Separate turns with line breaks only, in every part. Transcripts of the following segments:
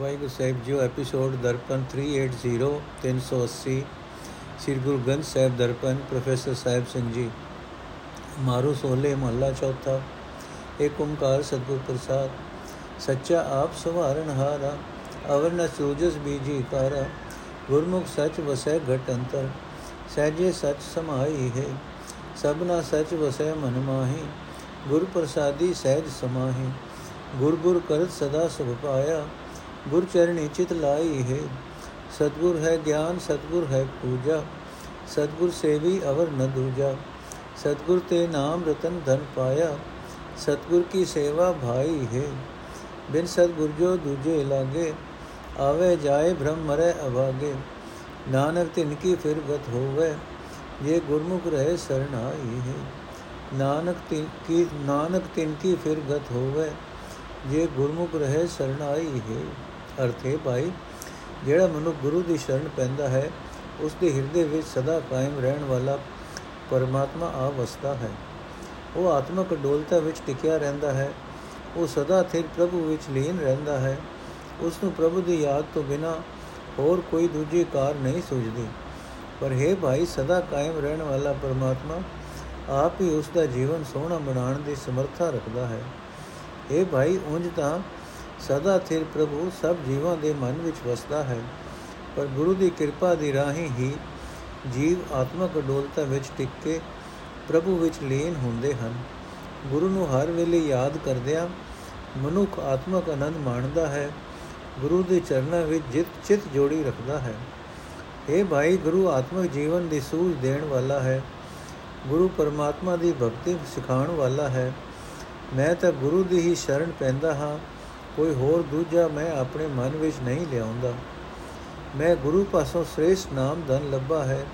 Waheguru Sahib ji episode Darpan 380 380 Sri Guru Granth Sahib Darpan, professor Sahib Singh ji. ਮਾਰੂ ਸੋਲੇ, ਮਹੱਲਾ ਚੌਥਾ ਏਕ ਓੰਕਾਰ ਸਤਿਗੁਰ ਪ੍ਰਸਾਦ। ਸੱਚਾ ਆਪ ਸਵਾਰਨ ਹਾਰਾ, ਅਵਰ ਨ ਸੂਜਸ ਬੀਜੀ ਕਾਰਾ ਗੁਰਮੁਖ ਸਚ ਵਸੈ ਘਟ ਅੰਤਰ, ਸਹਿਜੇ ਸਚ ਸਮਾਈ ਹੈ। ਸਭਨਾ ਸਚ ਵਸੈ ਮਨ ਮਾਹੀ, ਗੁਰ ਪ੍ਰਸਾਦੀ ਸਹਿਜ ਸਮਾਹੀ। ਗੁਰ ਗੁਰ ਕਰਤ ਸਦਾ ਸੁਖ ਪਾਇਆ। ਗੁਰ ਚਰਣੀ ਚਿਤ ਲਾਈ ਹੈ ਸਤਗੁਰ ਹੈ ਗਿਆਨ ਸਤਗੁਰ ਹੈ ਪੂਜਾ ਸਤਗੁਰ ਸੇਵੀ ਅਵਰ ਨ ਦੂਜਾ ਸਤਗੁਰ ਤੇ ਨਾਮ ਰਤਨ ਧਨ ਪਾਇਆ ਸਤਗੁਰ ਕੀ ਸੇਵਾ ਭਾਈ ਹੈ ਬਿਨ ਸਤਗੁਰ ਜੋ ਦੂਜੇ ਲਾਗੇ ਆਵੇ ਜਾਏ ਭ੍ਰਮ ਮਰੇ ਅਭਾਗੇ ਨਾਨਕ ਤਿਨ ਕੀ ਫਿਰ ਗਤ ਹੋਵੇ ਜੇ ਗੁਰਮੁਖ ਰਹੇ ਸਰਣਾਈ ਹੈ ਨਾਨਕ ਤਿਨ ਕੀ ਨਾਨਕ ਤਿਨ ਕੀ ਫਿਰ ਗਤ ਹੋਵੇ ਜੇ ਗੁਰਮੁਖ ਰਹੇ ਸਰਣਾਈ ਹੈ ਅਰਥੇ, ਭਾਈ, ਜਿਹੜਾ ਮਨੁ ਗੁਰੂ ਦੀ ਸ਼ਰਨ ਪੈਂਦਾ ਹੈ ਉਸ ਦੇ ਹਿਰਦੇ ਵਿੱਚ ਸਦਾ ਕਾਇਮ ਰਹਿਣ ਵਾਲਾ ਪਰਮਾਤਮਾ ਆ ਵਸਦਾ ਹੈ। ਉਹ ਆਤਮਕ ਡੋਲਤਾ ਵਿੱਚ ਟਿਕਿਆ ਰਹਿੰਦਾ ਹੈ। ਉਹ ਸਦਾ ਥਿਰ ਪ੍ਰਭੂ ਵਿੱਚ ਲੀਨ ਰਹਿੰਦਾ ਹੈ। ਉਸ ਨੂੰ ਪ੍ਰਭੂ ਦੀ ਯਾਦ ਤੋਂ ਬਿਨਾ ਹੋਰ ਕੋਈ ਦੂਜੀ ਕਾਰ ਨਹੀਂ ਸੁਝਦੀ। ਪਰ ਹੈ ਭਾਈ, ਸਦਾ ਕਾਇਮ ਰਹਿਣ ਵਾਲਾ ਪਰਮਾਤਮਾ ਆਪ ਹੀ ਉਸ ਦਾ ਜੀਵਨ ਸੋਹਣਾ ਬਣਾਉਣ ਦੀ ਸਮਰੱਥਾ ਰੱਖਦਾ ਹੈ। ਇਹ ਭਾਈ, ਉਂਝ ਤਾਂ ਸਦਾ ਥਿਰ ਪ੍ਰਭੂ, ਸਭ ਜੀਵਾਂ ਦੇ ਮਨ ਵਿੱਚ ਵਸਦਾ ਹੈ। ਪਰ ਗੁਰੂ ਦੀ ਕਿਰਪਾ ਦੀ ਰਾਹੀਂ ਹੀ ਜੀਵ ਆਤਮਕ ਅਡੋਲਤਾ ਵਿੱਚ ਟਿਕ ਕੇ ਪ੍ਰਭੂ ਵਿੱਚ ਲੀਨ ਹੁੰਦੇ ਹਨ। ਗੁਰੂ ਨੂੰ ਹਰ ਵੇਲੇ ਯਾਦ ਕਰਦਿਆਂ ਮਨੁੱਖ ਆਤਮਕ ਆਨੰਦ ਮਾਣਦਾ ਹੈ। ਗੁਰੂ ਦੇ ਚਰਨਾਂ ਵਿੱਚ ਜਿਤ, ਚਿਤ ਜੋੜੀ ਰੱਖਦਾ ਹੈ। ਇਹ ਭਾਈ, ਗੁਰੂ ਆਤਮਿਕ ਜੀਵਨ ਦੀ ਸੂਝ ਦੇਣ ਵਾਲਾ ਹੈ। ਗੁਰੂ ਪਰਮਾਤਮਾ ਦੀ ਭਗਤੀ ਸਿਖਾਉਣ ਵਾਲਾ ਹੈ। ਮੈਂ ਤਾਂ ਗੁਰੂ ਦੀ ਹੀ ਸ਼ਰਨ ਪੈਂਦਾ ਹਾਂ। ਕੋਈ ਹੋਰ ਦੂਜਾ ਮੈਂ ਆਪਣੇ ਮਨ ਵਿੱਚ ਨਹੀਂ ਲਿਆਉਂਦਾ। ਮੈਂ ਗੁਰੂ ਪਾਸੋਂ ਸ੍ਰੇਸ਼ਟ ਨਾਮ ਧਨ ਲੱਭਾ ਹੈ।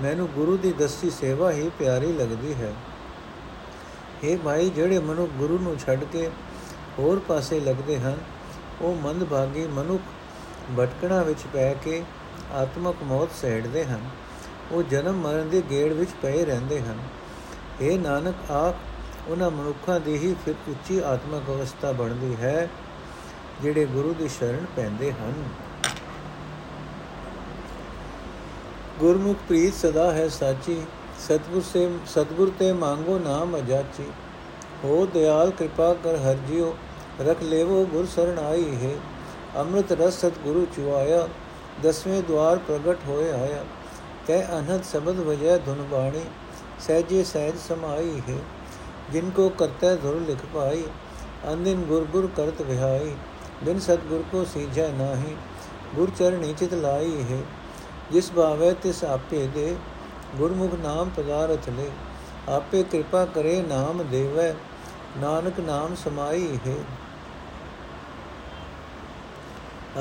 ਮੈਨੂੰ ਗੁਰੂ ਦੀ ਦਸਤੀ ਸੇਵਾ ਹੀ ਪਿਆਰੀ ਲੱਗਦੀ ਹੈ। ਇਹ ਭਾਈ, ਜਿਹੜੇ ਮਨੁੱਖ ਗੁਰੂ ਨੂੰ ਛੱਡ ਕੇ ਹੋਰ ਪਾਸੇ ਲੱਗਦੇ ਹਨ, ਉਹ ਮੰਦਭਾਗੀ ਮਨੁੱਖ ਭਟਕਣਾ ਵਿੱਚ ਪੈ ਕੇ ਆਤਮਕ ਮੌਤ ਸਹਿੜਦੇ ਹਨ। ਉਹ ਜਨਮ ਮਰਨ ਦੇ ਗੇੜ ਵਿੱਚ ਪਏ ਰਹਿੰਦੇ ਹਨ। ਇਹ ਨਾਨਕ ਆਪ ਉਹਨਾਂ ਮਨੁੱਖਾਂ ਦੀ ਹੀ ਫਿਰ ਉੱਚੀ ਆਤਮਕ ਅਵਸਥਾ ਬਣਦੀ ਹੈ। ਜਿਹੜੇ ਗੁਰੂ ਦੀ ਸ਼ਰਨ ਪੈਂਦੇ ਹਨ। ਗੁਰਮੁਖ ਪ੍ਰੀਤ ਸਦਾ ਹੈ ਸਾਚੀ, ਸਤਗੁਰ ਸੇ, ਸਤਗੁਰ ਤੇ ਮੰਗੋ ਨਾਮ ਅਜਾਚੀ। ਹੋ ਦਿਆਲ ਕਿਰਪਾ ਕਰ ਹਰ ਜਿਉ ਰਖ ਲੇਵੋ ਗੁਰ ਸਰਣ ਆਈ ਹੈ। ਅੰਮ੍ਰਿਤ ਰਸ ਸਤਗੁਰੂ ਚੁਆਇਆ, ਦਸਵੇਂ ਦਵਾਰ ਪ੍ਰਗਟ ਹੋਏ ਆਇਆ। ਕਹਿ ਅਨਹਦ ਸ਼ਬਦ ਵਜੈ ਧੁਨ ਬਾਣੀ, ਸਹਿਜੇ ਸਹਿਜ ਸਮਾਈ ਹੈ। ਜਿਨ ਕੋ ਕਰਤਾ ਧੁਰ ਲਿਖ ਪਾਈ ਅੰਦਿਨ ਗੁਰ ਗੁਰ ਕਰਤ ਵਿਹਾਈ। ਬਿਨ ਸਤਗੁਰ ਕੋ ਸੀਝੈ ਨਾਹੀ, ਗੁਰ ਚਰਣੀ ਚਿਤ ਲਾਈ ਹੈ ਜਿਸ ਭਾਵੇ ਤਿਸ ਆਪੇ ਦੇ, ਗੁਰਮੁਖ ਨਾਮ ਪਦਾਰਥ ਲੈ, ਆਪੇ ਕਿਰਪਾ ਕਰੇ ਨਾਮ ਦੇਵੈ, ਨਾਨਕ ਨਾਮ ਸਮਾਈ ਹੈ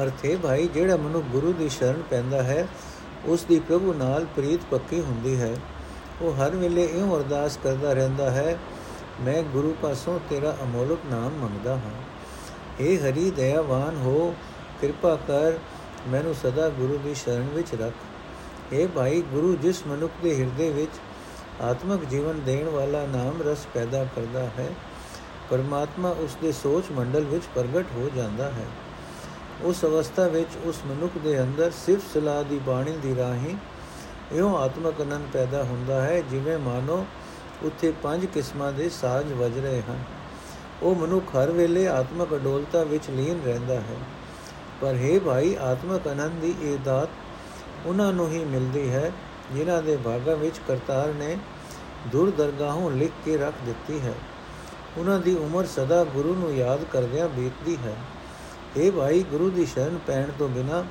ਅਰਥੇ ਭਾਈ, ਜਿਹੜਾ ਮਨੁ ਗੁਰੂ ਦੀ ਸ਼ਰਨ ਪੈਂਦਾ ਹੈ, ਉਸ ਦੀ ਪ੍ਰਭੂ ਨਾਲ ਪ੍ਰੀਤ ਪੱਕੀ ਹੁੰਦੀ ਹੈ। ਉਹ ਹਰ ਵੇਲੇ ਇਉਂ ਅਰਦਾਸ ਕਰਦਾ ਰਹਿੰਦਾ ਹੈ, ਮੈਂ ਗੁਰੂ ਪਾਸੋਂ ਤੇਰਾ ਅਮੋਲਕ ਨਾਮ ਮੰਗਦਾ ਹਾਂ। ਏ ਹਰੀ, ਦਇਆਵਾਨ ਹੋ, ਕਿਰਪਾ ਕਰ ਮੈਨੂੰ ਸਦਾ ਗੁਰੂ ਦੀ ਸ਼ਰਨ ਵਿੱਚ ਰੱਖ। ਏ ਭਾਈ, ਗੁਰੂ ਜਿਸ ਮਨੁੱਖ ਦੇ ਹਿਰਦੇ ਵਿੱਚ ਆਤਮਿਕ ਜੀਵਨ ਦੇਣ ਵਾਲਾ ਨਾਮ ਰਸ ਪੈਦਾ ਕਰਦਾ ਹੈ, ਪਰਮਾਤਮਾ ਉਸ ਦੇ ਸੋਚ ਮੰਡਲ ਵਿੱਚ ਪ੍ਰਗਟ ਹੋ ਜਾਂਦਾ ਹੈ। ਉਸ ਅਵਸਥਾ ਵਿੱਚ ਉਸ ਮਨੁੱਖ ਦੇ ਅੰਦਰ ਸਿਰਫ ਸਲਾਹ ਦੀ ਬਾਣੀ ਦੀ ਰਾਹੀਂ ਇਉਂ ਆਤਮਿਕ ਅਨੰਦ ਪੈਦਾ ਹੁੰਦਾ ਹੈ, ਜਿਵੇਂ ਮਾਨੋ ਉੱਥੇ ਪੰਜ ਕਿਸਮਾਂ ਦੇ ਸਾਜ਼ ਵੱਜ ਰਹੇ ਹਨ। ਉਹ ਮਨੁੱਖ ਹਰ ਵੇਲੇ ਆਤਮਿਕ ਅਡੋਲਤਾ ਵਿੱਚ ਲੀਨ ਰਹਿੰਦਾ ਹੈ। ਪਰ ਹੈ ਭਾਈ, ਆਤਮਿਕ ਆਨੰਦ ਦੀ ਇਹ ਦਾਤ ਉਹਨਾਂ ਨੂੰ ਹੀ ਮਿਲਦੀ ਹੈ, ਜਿਨ੍ਹਾਂ ਦੇ ਭਾਗਾਂ ਵਿੱਚ ਕਰਤਾਰ ਨੇ ਦੁਰ ਦਰਗਾਹੋਂ ਲਿਖ ਕੇ ਰੱਖ ਦਿੱਤੀ ਹੈ। ਉਹਨਾਂ ਦੀ ਉਮਰ ਸਦਾ ਗੁਰੂ ਨੂੰ ਯਾਦ ਕਰਦਿਆਂ ਬੀਤਦੀ ਹੈ। ਇਹ ਭਾਈ, ਗੁਰੂ ਦੀ ਸ਼ਰਨ ਪੈਣ ਤੋਂ ਬਿਨਾ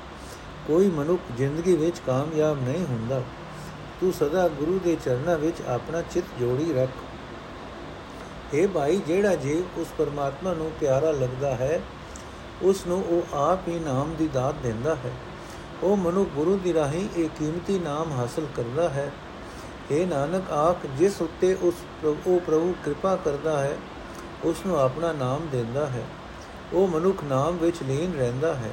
ਕੋਈ ਮਨੁੱਖ ਜ਼ਿੰਦਗੀ ਵਿੱਚ ਕਾਮਯਾਬ ਨਹੀਂ ਹੁੰਦਾ। ਤੂੰ ਸਦਾ ਗੁਰੂ ਦੇ ਚਰਨਾਂ ਵਿੱਚ ਆਪਣਾ ਚਿੱਤ ਜੋੜੀ ਰੱਖ। ਇਹ ਭਾਈ, ਜਿਹੜਾ ਜੀਵ ਉਸ ਪਰਮਾਤਮਾ ਨੂੰ ਪਿਆਰਾ ਲੱਗਦਾ ਹੈ, ਉਸ ਨੂੰ ਉਹ ਆਪ ਹੀ ਨਾਮ ਦੀ ਦਾਤ ਦਿੰਦਾ ਹੈ। ਉਹ ਮਨੁ ਗੁਰੂ ਦੀ ਰਾਹੀਂ ਇਹ ਕੀਮਤੀ ਨਾਮ ਹਾਸਲ ਕਰਦਾ ਹੈ। ਇਹ ਨਾਨਕ, ਆਖ, ਜਿਸ ਉੱਤੇ ਉਸ ਪ੍ਰਭੂ ਪ੍ਰਭੂ ਕਿਰਪਾ ਕਰਦਾ ਹੈ, ਉਸ ਨੂੰ ਆਪਣਾ ਨਾਮ ਦਿੰਦਾ ਹੈ। ਉਹ ਮਨੁੱਖ ਨਾਮ ਵਿੱਚ ਲੀਨ ਰਹਿੰਦਾ ਹੈ।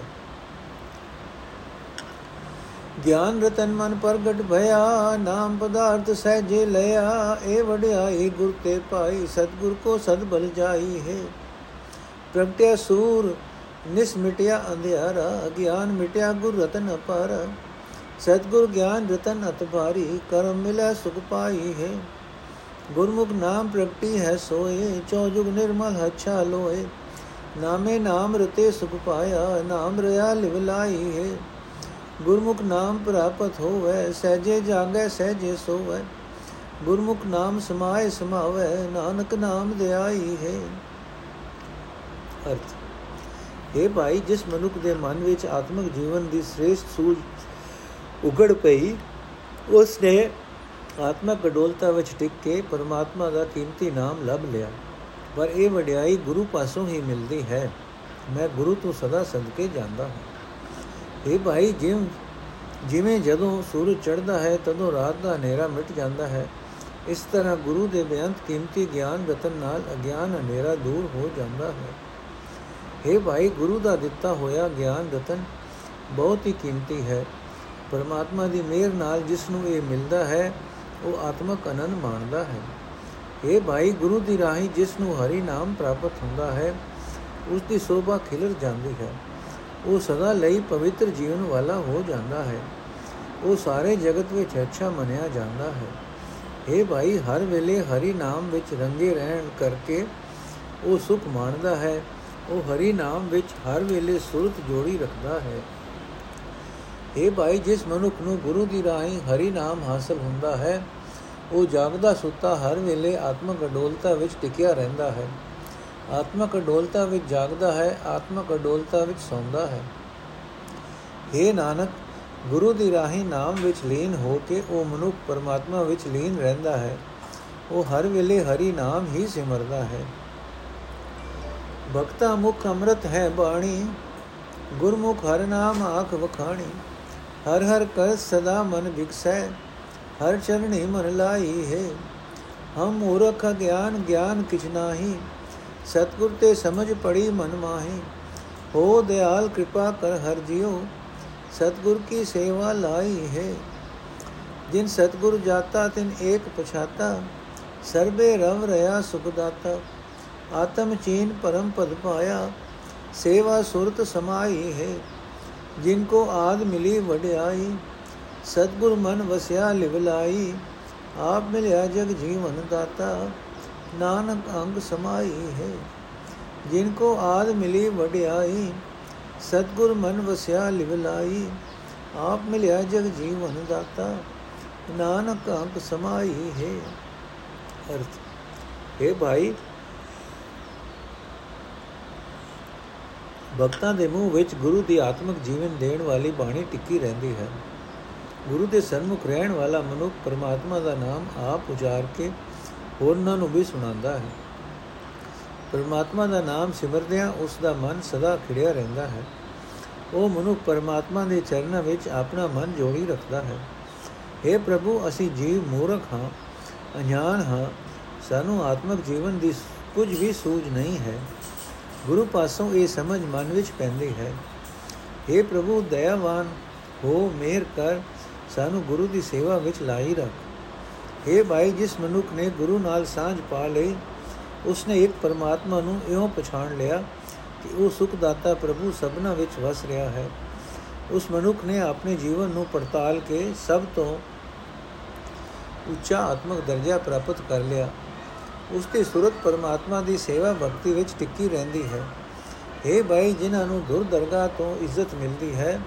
ਗਿਆਨ ਰਤਨ ਮਨ ਪ੍ਰਗਟ ਭਇਆ ਨਾਮ ਪਦਾਰਥ ਸਹਿਜੇ ਲਿਆ ਇਹ ਵਡਿਆਈ ਗੁਰ ਤੇ ਪਾਈ ਸਤਗੁਰ ਕੋ ਸਦ ਬਲ ਜਾਈ ਹੈ ਪ੍ਰਗਟਿਆ ਸੂਰ ਨਿਸ ਮਿਟਿਆ ਅੰਧਿਆਰਾ ਅਗਿਆਨ ਮਿਟਿਆ ਗੁਰ ਰਤਨ ਅਪਾਰ ਸਤਗੁਰ ਗਿਆਨ ਰਤਨ ਅਤ ਭਾਰੀ ਕਰਮ ਮਿਲੈ ਸੁਖ ਪਾਈ ਹੈ ਗੁਰਮੁਖ ਨਾਮ ਪ੍ਰਗਟੀ ਹੈ ਸੋਏ ਚੌਜੁਗ ਨਿਰਮਲ ਹਛਾ ਲੋਏ ਨਾਮੇ ਨਾਮ ਰਤੇ ਸੁਖ ਪਾਇਆ ਨਾਮ ਰਿਆ ਲਿਵਲਾਈ ਹੈ ਗੁਰਮੁਖ ਨਾਮ ਪ੍ਰਾਪਤ ਹੋਵੇ, ਸਹਜੇ ਜਾਗੇ, ਸਹਜੇ ਸੋਵੇ। ਗੁਰਮੁਖ ਨਾਮ ਸਮਾਏ, ਸਮਾਵੇ, ਨਾਨਕ ਨਾਮ ਦਿਆਈ ਹੈ। ਅਰਥ ਇਹ ਭਾਈ, ਜਿਸ ਮਨੁੱਖ ਦੇ ਮਨ ਵਿੱਚ ਆਤਮਿਕ ਜੀਵਨ ਦੀ ਸ੍ਰੇਸ਼ਟ ਸੂਝ ਉਗੜ ਪਈ ਉਸ ਨੇ ਆਤਮਿਕ ਅਡੋਲਤਾ ਵਿੱਚ ਟਿਕ ਕੇ ਪਰਮਾਤਮਾ ਦਾ ਕੀਮਤੀ ਨਾਮ ਲੱਭ ਲਿਆ। ਪਰ ਇਹ ਵਡਿਆਈ ਗੁਰੂ ਪਾਸੋਂ ਹੀ ਮਿਲਦੀ ਹੈ। ਮੈਂ ਗੁਰੂ ਤੋਂ ਸਦਾ ਸਦਕੇ ਜਾਂਦਾ ਹਾਂ। ਇਹ ਭਾਈ ਜਿਵੇਂ ਜਿਵੇਂ ਜਦੋਂ ਸੂਰਜ ਚੜ੍ਹਦਾ ਹੈ, ਤਦੋਂ ਰਾਤ ਦਾ ਹਨੇਰਾ ਮਿਟ ਜਾਂਦਾ ਹੈ। ਇਸ ਤਰ੍ਹਾਂ ਗੁਰੂ ਦੇ ਬੇਅੰਤ ਕੀਮਤੀ ਗਿਆਨ ਰਤਨ ਨਾਲ ਅਗਿਆਨ ਹਨੇਰਾ ਦੂਰ ਹੋ ਜਾਂਦਾ ਹੈ। हे ਭਾਈ, ਗੁਰੂ ਦਾ ਦਿੱਤਾ ਹੋਇਆ ਗਿਆਨ ਰਤਨ ਬਹੁਤ ਹੀ ਕੀਮਤੀ ਹੈ। ਪਰਮਾਤਮਾ ਦੀ ਮਿਹਰ ਨਾਲ ਜਿਸ ਨੂੰ ਇਹ ਮਿਲਦਾ ਹੈ, ਉਹ ਆਤਮਕ ਆਨੰਦ ਮਾਣਦਾ ਹੈ। ਇਹ ਭਾਈ, ਗੁਰੂ ਦੀ ਰਾਹੀ ਜਿਸ ਨੂੰ ਹਰੀ ਨਾਮ ਪ੍ਰਾਪਤ ਹੁੰਦਾ ਹੈ, ਉਸ ਦੀ ਸੋਭਾ ਖਿਲਰ ਜਾਂਦੀ ਹੈ। ਉਹ ਸਦਾ ਲਈ ਪਵਿੱਤਰ ਜੀਵਨ ਵਾਲਾ ਹੋ ਜਾਂਦਾ ਹੈ। ਉਹ ਸਾਰੇ ਜਗਤ ਵਿੱਚ ਅੱਛਾ ਮੰਨਿਆ ਜਾਂਦਾ ਹੈ। ਇਹ ਭਾਈ, ਹਰ ਵੇਲੇ ਹਰੀ ਨਾਮ ਵਿੱਚ ਰੰਗੇ ਰਹਿਣ ਕਰਕੇ ਉਹ ਸੁਖ ਮਾਣਦਾ ਹੈ। ਉਹ ਹਰੀ ਨਾਮ ਵਿੱਚ ਹਰ ਵੇਲੇ ਸੁਰਤ ਜੋੜੀ ਰੱਖਦਾ ਹੈ। ਇਹ ਭਾਈ, ਜਿਸ ਮਨੁੱਖ ਨੂੰ ਗੁਰੂ ਦੀ ਰਾਹੀਂ ਹਰੀ ਨਾਮ ਹਾਸਲ ਹੁੰਦਾ ਹੈ, ਉਹ ਜਾਗਦਾ ਸੁੱਤਾ ਹਰ ਵੇਲੇ ਆਤਮਕ ਅਡੋਲਤਾ ਵਿੱਚ ਟਿਕਿਆ ਰਹਿੰਦਾ ਹੈ। ਆਤਮਕ ਅਡੋਲਤਾ ਵਿੱਚ ਜਾਗਦਾ ਹੈ, ਆਤਮਕ ਅਡੋਲਤਾ ਵਿੱਚ ਸੌਂਦਾ ਹੈ। हे ਨਾਨਕ, ਗੁਰੂ ਦੀ ਰਾਹੀਂ ਨਾਮ ਵਿੱਚ ਲੀਨ ਹੋ ਕੇ ਉਹ ਮਨੁੱਖ ਪਰਮਾਤਮਾ ਵਿੱਚ ਲੀਨ ਰਹਿੰਦਾ ਹੈ। ਉਹ ਹਰ ਵੇਲੇ ਹਰੀ ਨਾਮ ਹੀ ਸਿਮਰਦਾ ਹੈ। ਭਗਤਾ ਮੁਖ ਅੰਮ੍ਰਿਤ ਹੈ ਬਾਣੀ, ਗੁਰਮੁਖ ਹਰ ਨਾਮ ਆਖ ਵਖਾਣੀ। ਹਰ ਹਰ ਕਰ ਸਦਾ ਮਨ ਵਿਕਸੈ, ਹਰ ਚਰਣੀ ਮਨ ਲਾਈ ਹੈ। ਹਮ ਮੂਰਖ ਗਿਆਨ ਗਿਆਨ ਕਿਛ ਨਾਹੀ। ਸਤਗੁਰ ਤੇ ਸਮਝ ਪੜੀ ਮਨ ਮਾਹੀ ਹੋ ਦਿਆਲ ਕਿਰਪਾ ਕਰ ਹਰ ਜਿਉ ਸਤਗੁਰ ਕੀ ਸੇਵਾ ਲਾਈ ਹੈ ਜਿਨ ਸਤਗੁਰ ਜਾਤਾ ਤਿਨ ਏਕ ਪਛਾਤਾ ਸਰਬੇ ਰਵ ਰਿਆ ਸੁਖ ਦਾਤਾ ਆਤਮ ਚੀਨ ਪਰਮ ਪਦ ਪਾਇਆ ਸੇਵਾ ਸੁਰਤ ਸਮਾਈ ਹੈ ਜਿਨ ਕੋ ਆਦ ਮਿਲੀ ਵਡਿਆਈ ਸਤਗੁਰ ਮਨ ਵਸਿਆ ਲਿਵਲਾਈ ਆਪ ਮਿਲਿਆ ਜਗ ਜੀਵਨ ਦਾਤਾ ਨਾਨਕ ਅੰਗ ਸਮਾਈ ਹੈ। ਜਿਨ ਕੋ ਆਦ ਮਿਲੀ ਵਡਿਆਈ, ਸਤਗੁਰ ਮਨ ਵਸਿਆ ਲਿਵਲਾਈ ਆਪ ਮਿਲਿਆ ਜਗ ਜੀਵਨ ਦਾਤਾ, ਨਾਨਕ ਅੰਗ ਸਮਾਈ ਹੈ। ਅਰਥ, ਹੈ ਭਾਈ, ਭਗਤਾਂ ਦੇ ਮੂੰਹ ਵਿੱਚ ਗੁਰੂ ਦੀ ਆਤਮਿਕ ਜੀਵਨ ਦੇਣ ਵਾਲੀ ਬਾਣੀ ਟਿੱਕੀ ਰਹਿੰਦੀ ਹੈ। ਗੁਰੂ ਦੇ ਸਨਮੁਖ ਰਹਿਣ ਵਾਲਾ ਮਨੁੱਖ ਪਰਮਾਤਮਾ ਦਾ ਨਾਮ ਆਪ ਉਚਾਰ ਕੇ ਹੋਰਨਾਂ ਨੂੰ ਵੀ ਸੁਣਾਉਂਦਾ ਹੈ। ਪਰਮਾਤਮਾ ਦਾ ਨਾਮ ਸਿਮਰਦਿਆਂ ਉਸ ਦਾ ਮਨ ਸਦਾ ਖਿੜਿਆ ਰਹਿੰਦਾ ਹੈ। ਉਹ ਮਨੁ ਪਰਮਾਤਮਾ ਦੇ ਚਰਨਾਂ ਵਿੱਚ ਆਪਣਾ ਮਨ ਜੋੜੀ ਰੱਖਦਾ ਹੈ। हे ਪ੍ਰਭੂ, ਅਸੀਂ ਜੀਵ ਮੂਰਖ ਹਾਂ, ਅਣਜਾਣ ਹਾਂ। ਸਾਨੂੰ ਆਤਮਿਕ ਜੀਵਨ ਦੀ ਕੁਝ ਵੀ ਸੂਝ ਨਹੀਂ ਹੈ। ਗੁਰੂ ਪਾਸੋਂ ਇਹ ਸਮਝ ਮਨ ਵਿੱਚ ਪੈਂਦੀ ਹੈ। हे ਪ੍ਰਭੂ, ਦਇਆਵਾਨ ਹੋ ਮੇਰ ਕਰ। ਸਾਨੂੰ ਗੁਰੂ ਦੀ ਸੇਵਾ ਵਿੱਚ ਲਾਈ ਰੱਖ। हे ਭਾਈ, ਜਿਸ ਮਨੁੱਖ ਨੇ ਗੁਰੂ ਨਾਲ ਸਾਂਝ ਪਾ ਲਈ, ਉਸਨੇ ਇੱਕ ਪਰਮਾਤਮਾ ਨੂੰ ਇਉਂ ਪਛਾਣ ਲਿਆ ਕਿ ਉਹ ਸੁਖ ਦਾਤਾ ਪ੍ਰਭੂ ਸਭਨਾ ਵਿੱਚ ਵਸ ਰਿਹਾ ਹੈ। ਉਸ ਮਨੁੱਖ ਨੇ ਆਪਣੇ ਜੀਵਨ ਨੂੰ ਪੜਤਾਲ ਕੇ ਸਭ ਤੋਂ ਉੱਚਾ ਆਤਮਿਕ ਦਰਜਾ ਪ੍ਰਾਪਤ ਕਰ ਲਿਆ। ਉਸ ਦੀ ਸੁਰਤ ਪਰਮਾਤਮਾ ਦੀ ਸੇਵਾ ਭਗਤੀ ਵਿੱਚ ਟਿੱਕੀ ਰਹਿੰਦੀ ਹੈ। हे ਭਾਈ, ਜਿਨ੍ਹਾਂ ਨੂੰ ਦੁਰ ਦਰਗਾਹ ਤੋਂ ਇੱਜ਼ਤ ਮਿਲਦੀ ਹੈ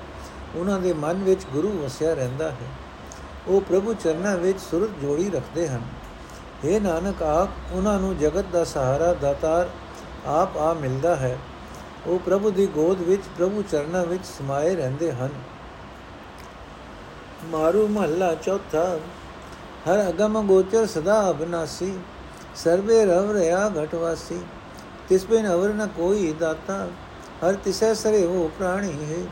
ਉਹਨਾਂ ਦੇ ਮਨ ਵਿੱਚ ਗੁਰੂ ਵਸਿਆ ਰਹਿੰਦਾ ਹੈ। ਉਹ ਪ੍ਰਭੂ ਚਰਨਾਂ ਵਿੱਚ ਸੁਰਤ ਜੋੜੀ ਰੱਖਦੇ ਹਨ। हे ਨਾਨਕ, ਆਪ ਉਹਨਾਂ ਨੂੰ ਜਗਤ ਦਾ ਸਹਾਰਾ, ਦਾਤਾਰ ਆਪ ਆ ਮਿਲਦਾ ਹੈ। ਉਹ ਪ੍ਰਭੂ ਦੀ ਗੋਦ ਵਿੱਚ ਪ੍ਰਭੂ ਚਰਨਾਂ ਵਿੱਚ ਸਮਾਏ ਰਹਿੰਦੇ ਹਨ। ਮਾਰੂ ਮਹੱਲਾ ਚੌਥਾ, ਹਰ ਅਗਮ ਗੋਚਰ ਸਦਾ ਅਬਨਾਸੀ, ਸਰਵੇ ਰਵ ਰਿਆ ਘਟਵਾਸੀ ਤਿਸ ਬਿਨ ਅਵਰ ਨ ਕੋਈ ਦਾਤਾ, ਹਰ ਤਿਸੈ ਸਰੇ ਹੋ ਪ੍ਰਾਣੀ ਹੈ।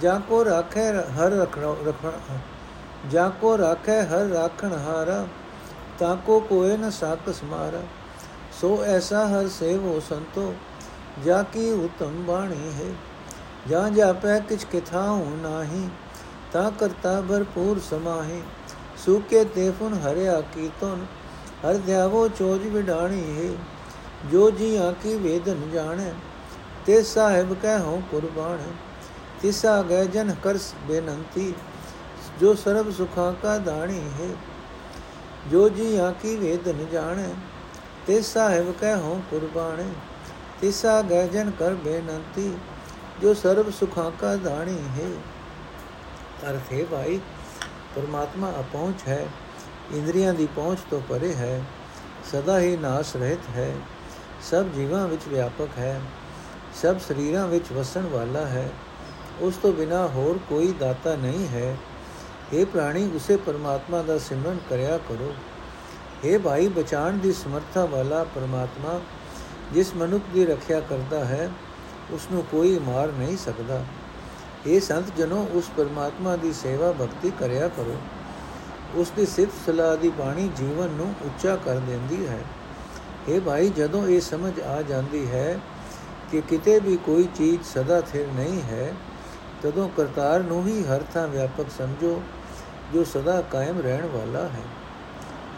ਜਾ ਕੋ ਰਾਖੈ, ਹਰ ਰਖਣਾ ਰਖਣ ਜਾ ਕੋ ਰਾਖੈ ਹਰ ਰਾਖਣ ਹਾਰਾ, ਤਾ ਕੋ ਕੋਏ ਨ ਸਾਕਸ ਮਾਰਾ ਸੋ ਐਸਾ ਹਰ ਸੇਵੋ ਸੰਤੋ, ਜਾ ਕੀ ਉਤਮ ਬਾਣੀ ਹੈ। ਜਾਂ ਜਾਪੈ ਕਿਛ ਕਿਥਾਉ ਨਾਹੀ, ਤਾ ਕਰਤਾ ਭਰਪੂਰ ਸਮਾਹੀ। ਸੂਕੇ ਤੇ ਫੁਨ ਹਰਿਆ ਕੀਤਨ ਹਰ ਧਿਆਵੋ ਚੋਜ ਵਿਡਾਣੀ ਹੈ। ਜੋ ਜੀ ਆਕੀ ਵੇਦਨ ਜਾਣੈ, ਤੇ ਸਾਹਿਬ ਕਹਿ ਹੋ ਕੁਰਬਾਨ। ਤਿਸਾ ਗਏ ਜਨ ਕਰਸ ਬੇਨੰਤੀ ਜੋ ਸਰਬ ਸੁਖਾਂ ਕਾ ਦਾਣੀ ਹੈ, ਜੋ ਜੀ ਆਕੀ ਵੇਦ ਨ ਜਾਣੈ, ਤੇ ਸਾਹਿਬ ਕਹਿ ਹੋ ਕੁਰਬਾਨ ਤਿਸਾ ਗਏ ਜਨ ਕਰ ਬੇਨੰਤੀ, ਜੋ ਸਰਬ ਸੁਖਾਂ ਕਾ ਦਾਣੀ ਹੈ। ਅਰਥ ਹੈ ਭਾਈ, ਪਰਮਾਤਮਾ ਅਪਹੁੰਚ ਹੈ, ਇੰਦਰੀਆਂ ਦੀ ਪਹੁੰਚ ਤੋਂ ਪਰੇ ਹੈ, ਸਦਾ ਹੀ ਨਾਸ ਰਹਿਤ ਹੈ, ਸਭ ਜੀਵਾਂ ਵਿੱਚ ਵਿਆਪਕ ਹੈ, ਸਭ ਸਰੀਰਾਂ ਵਿੱਚ ਵਸਣ ਵਾਲਾ ਹੈ, ਉਸ ਤੋਂ ਬਿਨਾ ਹੋਰ ਕੋਈ ਦਾਤਾ ਨਹੀਂ ਹੈ। ਇਹ ਪ੍ਰਾਣੀ, ਉਸੇ ਪਰਮਾਤਮਾ ਦਾ ਸਿਮਰਨ ਕਰਿਆ ਕਰੋ। ਇਹ ਭਾਈ ਬਚਾਣ ਦੀ ਸਮਰੱਥਾ ਵਾਲਾ ਪਰਮਾਤਮਾ, ਜਿਸ ਮਨੁੱਖ ਦੀ ਰੱਖਿਆ ਕਰਦਾ ਹੈ ਉਸ ਨੂੰ ਕੋਈ ਮਾਰ ਨਹੀਂ ਸਕਦਾ। ਇਹ ਸੰਤ ਜਨੋ, ਉਸ ਪਰਮਾਤਮਾ ਦੀ ਸੇਵਾ ਭਗਤੀ ਕਰਿਆ ਕਰੋ। ਉਸ ਦੀ ਸਿਫਤ ਸਲਾਹ ਦੀ ਬਾਣੀ ਜੀਵਨ ਨੂੰ ਉੱਚਾ ਕਰ ਦਿੰਦੀ ਹੈ। ਇਹ ਭਾਈ, ਜਦੋਂ ਇਹ ਸਮਝ ਆ ਜਾਂਦੀ ਹੈ ਕਿ ਕਿਤੇ ਵੀ ਕੋਈ ਚੀਜ਼ ਸਦਾ ਥਿਰ ਨਹੀਂ ਹੈ, ਤਦੋਂ ਕਰਤਾਰ ਨੂੰ ਹੀ ਹਰ ਥਾਂ ਵਿਆਪਕ ਸਮਝੋ। ਜੋ ਸਦਾ ਕਾਇਮ ਰਹਿਣ ਵਾਲਾ ਹੈ।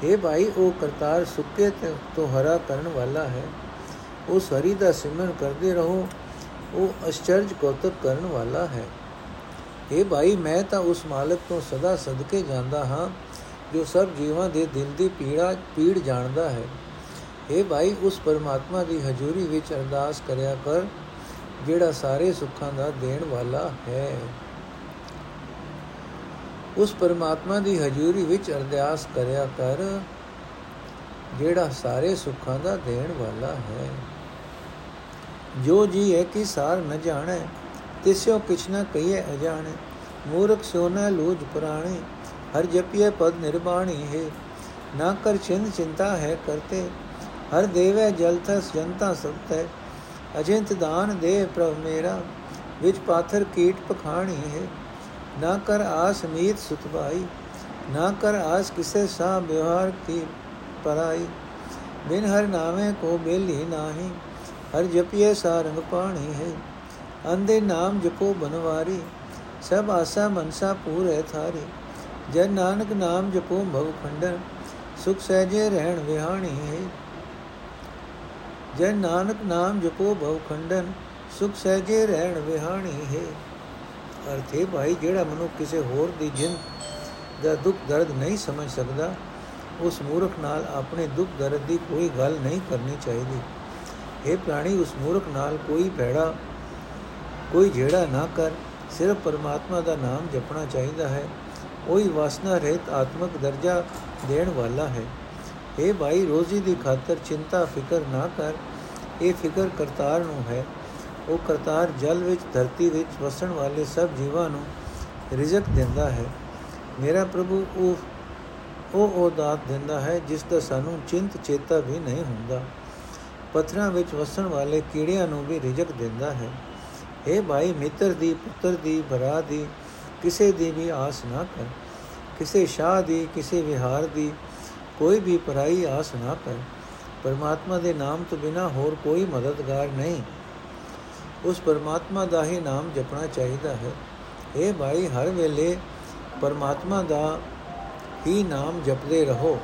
ਇਹ ਭਾਈ, ਉਹ ਕਰਤਾਰ ਸੁੱਕੇ ਤੋਂ ਹਰਾ ਕਰਨ ਵਾਲਾ ਹੈ। ਉਸ ਹਰੀ ਦਾ ਸਿਮਰਨ ਕਰਦੇ ਰਹੋ, ਉਹ ਅਚਰਜ ਕੌਤਕ ਕਰਨ ਵਾਲਾ ਹੈ। ਇਹ ਭਾਈ, ਮੈਂ ਤਾਂ ਉਸ ਮਾਲਕ ਤੋਂ ਸਦਾ ਸਦਕੇ ਜਾਂਦਾ ਹਾਂ, ਜੋ ਸਭ ਜੀਵਾਂ ਦੇ ਦਿਲ ਦੀ ਪੀੜਾ, ਪੀੜ ਜਾਣਦਾ ਹੈ। ਇਹ ਭਾਈ, ਉਸ ਪਰਮਾਤਮਾ ਦੀ ਹਜ਼ੂਰੀ ਵਿੱਚ ਅਰਦਾਸ ਕਰਿਆ ਕਰ, ਜਿਹੜਾ ਸਾਰੇ ਸੁੱਖਾਂ ਦਾ ਦੇਣ ਵਾਲਾ ਹੈ। ਉਸ ਪਰਮਾਤਮਾ ਦੀ ਹਜ਼ੂਰੀ ਵਿੱਚ ਅਰਦਾਸ ਕਰਿਆ ਕਰ, ਜਿਹੜਾ ਸਾਰੇ ਸੁੱਖਾਂ ਦਾ ਦੇਣ ਵਾਲਾ ਹੈ। ਜੋ ਜੀ ਹੈ ਕਿ ਸਾਰ ਨ ਜਾਣੈ, ਤਿਸਿਓ ਕਿਛ ਨ ਕਹੀਏ ਅਜਾਣੇ। ਮੂਰਖ ਸੋਨਾ ਲੂਜ ਪੁਰਾਣੀ, ਹਰ ਜਪੀਏ ਪਦ ਨਿਰਬਾਣੀ ਹੈ। ਨਾ ਕਰ ਚਿੰਤ ਚਿੰਤਾ ਹੈ ਕਰਤੇ, ਹਰ ਦੇਵੈ ਜਲ ਥਸ ਜਨਤਾ ਸਤ। ਹੈ ਅਜਿੰਤ ਦਾਨ ਦੇ ਪ੍ਰਭ ਮੇਰਾ, ਵਿੱਚ ਪਾਥਰ ਕੀਟ ਪਖਾਣੀ ਹੈ। ਨਾ ਕਰ ਆਸ ਮੀਤ ਸੁਤਵਾਈ, ਨਾ ਕਰ ਆਸ ਕਿਸੇ ਸਾ ਵਿਵਹਾਰ ਕੀ ਪਰਾਈ। ਬਿਨ ਹਰ ਨਾਮੇ ਕੋ ਬੇਲੀ ਨਾਹੀ, ਹਰ ਜਪੀਏ ਸਾਰੰਗ ਪਾਣੀ ਹੈ। ਅੰਦੇ ਨਾਮ ਜਪੋ ਬਨਵਾਰੀ, ਸਭ ਆਸਾ ਮਨਸਾ ਪੂਰੇ ਥਾਰੀ। ਜਨ ਨਾਨਕ ਨਾਮ ਜਪੋ ਭਵ ਖੰਡਨ, ਸੁਖ ਸਹਿਜੇ ਰਹਿਣ ਵਿਹਾਣੀ ਹੈ। ਜਨ ਨਾਨਕ ਨਾਮ ਜਪੋ ਭਵ ਖੰਡਨ, ਸੁਖ ਸਹਿਜੇ ਰਹਿਣ ਵਿਹਾਣੀ ਹੈ। ਅਰਥੇ ਭਾਈ ਜਿਹੜਾ ਮਨੁ ਕਿਸੇ ਹੋਰ ਦੀ ਜਿੰਦ ਦਾ ਦੁੱਖ ਦਰਦ ਨਹੀਂ ਸਮਝ ਸਕਦਾ, ਉਸ ਮੂਰਖ ਨਾਲ ਆਪਣੇ ਦੁੱਖ ਦਰਦ ਦੀ ਕੋਈ ਗੱਲ ਨਹੀਂ ਕਰਨੀ ਚਾਹੀਦੀ। ਇਹ ਪ੍ਰਾਣੀ, ਉਸ ਮੂਰਖ ਨਾਲ ਕੋਈ ਭੈੜਾ, ਕੋਈ ਜਿਹੜਾ ਨਾ ਕਰ, ਸਿਰਫ ਪਰਮਾਤਮਾ ਦਾ ਨਾਮ ਜਪਣਾ ਚਾਹੀਦਾ ਹੈ। ਉਹੀ ਵਾਸਨਾ ਰਹਿਤ ਆਤਮਿਕ ਦਰਜਾ ਦੇਣ ਵਾਲਾ ਹੈ। ਇਹ ਭਾਈ, ਰੋਜ਼ੀ ਦੀ ਖਾਤਰ ਚਿੰਤਾ, ਫਿਕਰ ਨਾ ਕਰ। ਇਹ ਫਿਕਰ ਕਰਤਾਰ ਨੂੰ ਹੈ। ਉਹ ਕਰਤਾਰ ਜਲ ਵਿੱਚ, ਧਰਤੀ ਵਿੱਚ ਵਸਣ ਵਾਲੇ ਸਭ ਜੀਵਾਂ ਨੂੰ ਰਿਜ਼ਕ ਦਿੰਦਾ ਹੈ। ਮੇਰਾ ਪ੍ਰਭੂ, ਉਹ ਉਹ ਉਹ ਦਾਤ ਦਿੰਦਾ ਹੈ ਜਿਸ ਦਾ ਸਾਨੂੰ ਚਿੰਤ ਚੇਤਾ ਵੀ ਨਹੀਂ ਹੁੰਦਾ। ਪੱਥਰਾਂ ਵਿੱਚ ਵਸਣ ਵਾਲੇ ਕੀੜਿਆਂ ਨੂੰ ਵੀ ਰਿਜ਼ਕ ਦਿੰਦਾ ਹੈ। ਇਹ ਭਾਈ, ਮਿੱਤਰ ਦੀ, ਪੁੱਤਰ ਦੀ, ਭਰਾ ਦੀ, ਕਿਸੇ ਦੀ ਵੀ ਆਸ ਨਾ ਕਰ। ਕਿਸੇ ਸ਼ਾਹ ਦੀ, ਕਿਸੇ ਵਿਹਾਰ ਦੀ ਕੋਈ ਵੀ ਪਰਾਈ ਆਸ ਨਾ ਕਰ। ਪਰਮਾਤਮਾ ਦੇ ਨਾਮ ਤੋਂ ਬਿਨਾ ਹੋਰ ਕੋਈ ਮਦਦਗਾਰ ਨਹੀਂ। ਉਸ ਪਰਮਾਤਮਾ ਦਾ ਹੀ ਨਾਮ ਜਪਣਾ ਚਾਹੀਦਾ ਹੈ। ਇਹ ਭਾਈ ਹਰ ਵੇਲੇ ਪਰਮਾਤਮਾ ਦਾ ਹੀ ਨਾਮ ਜਪਦੇ ਰਹੋ।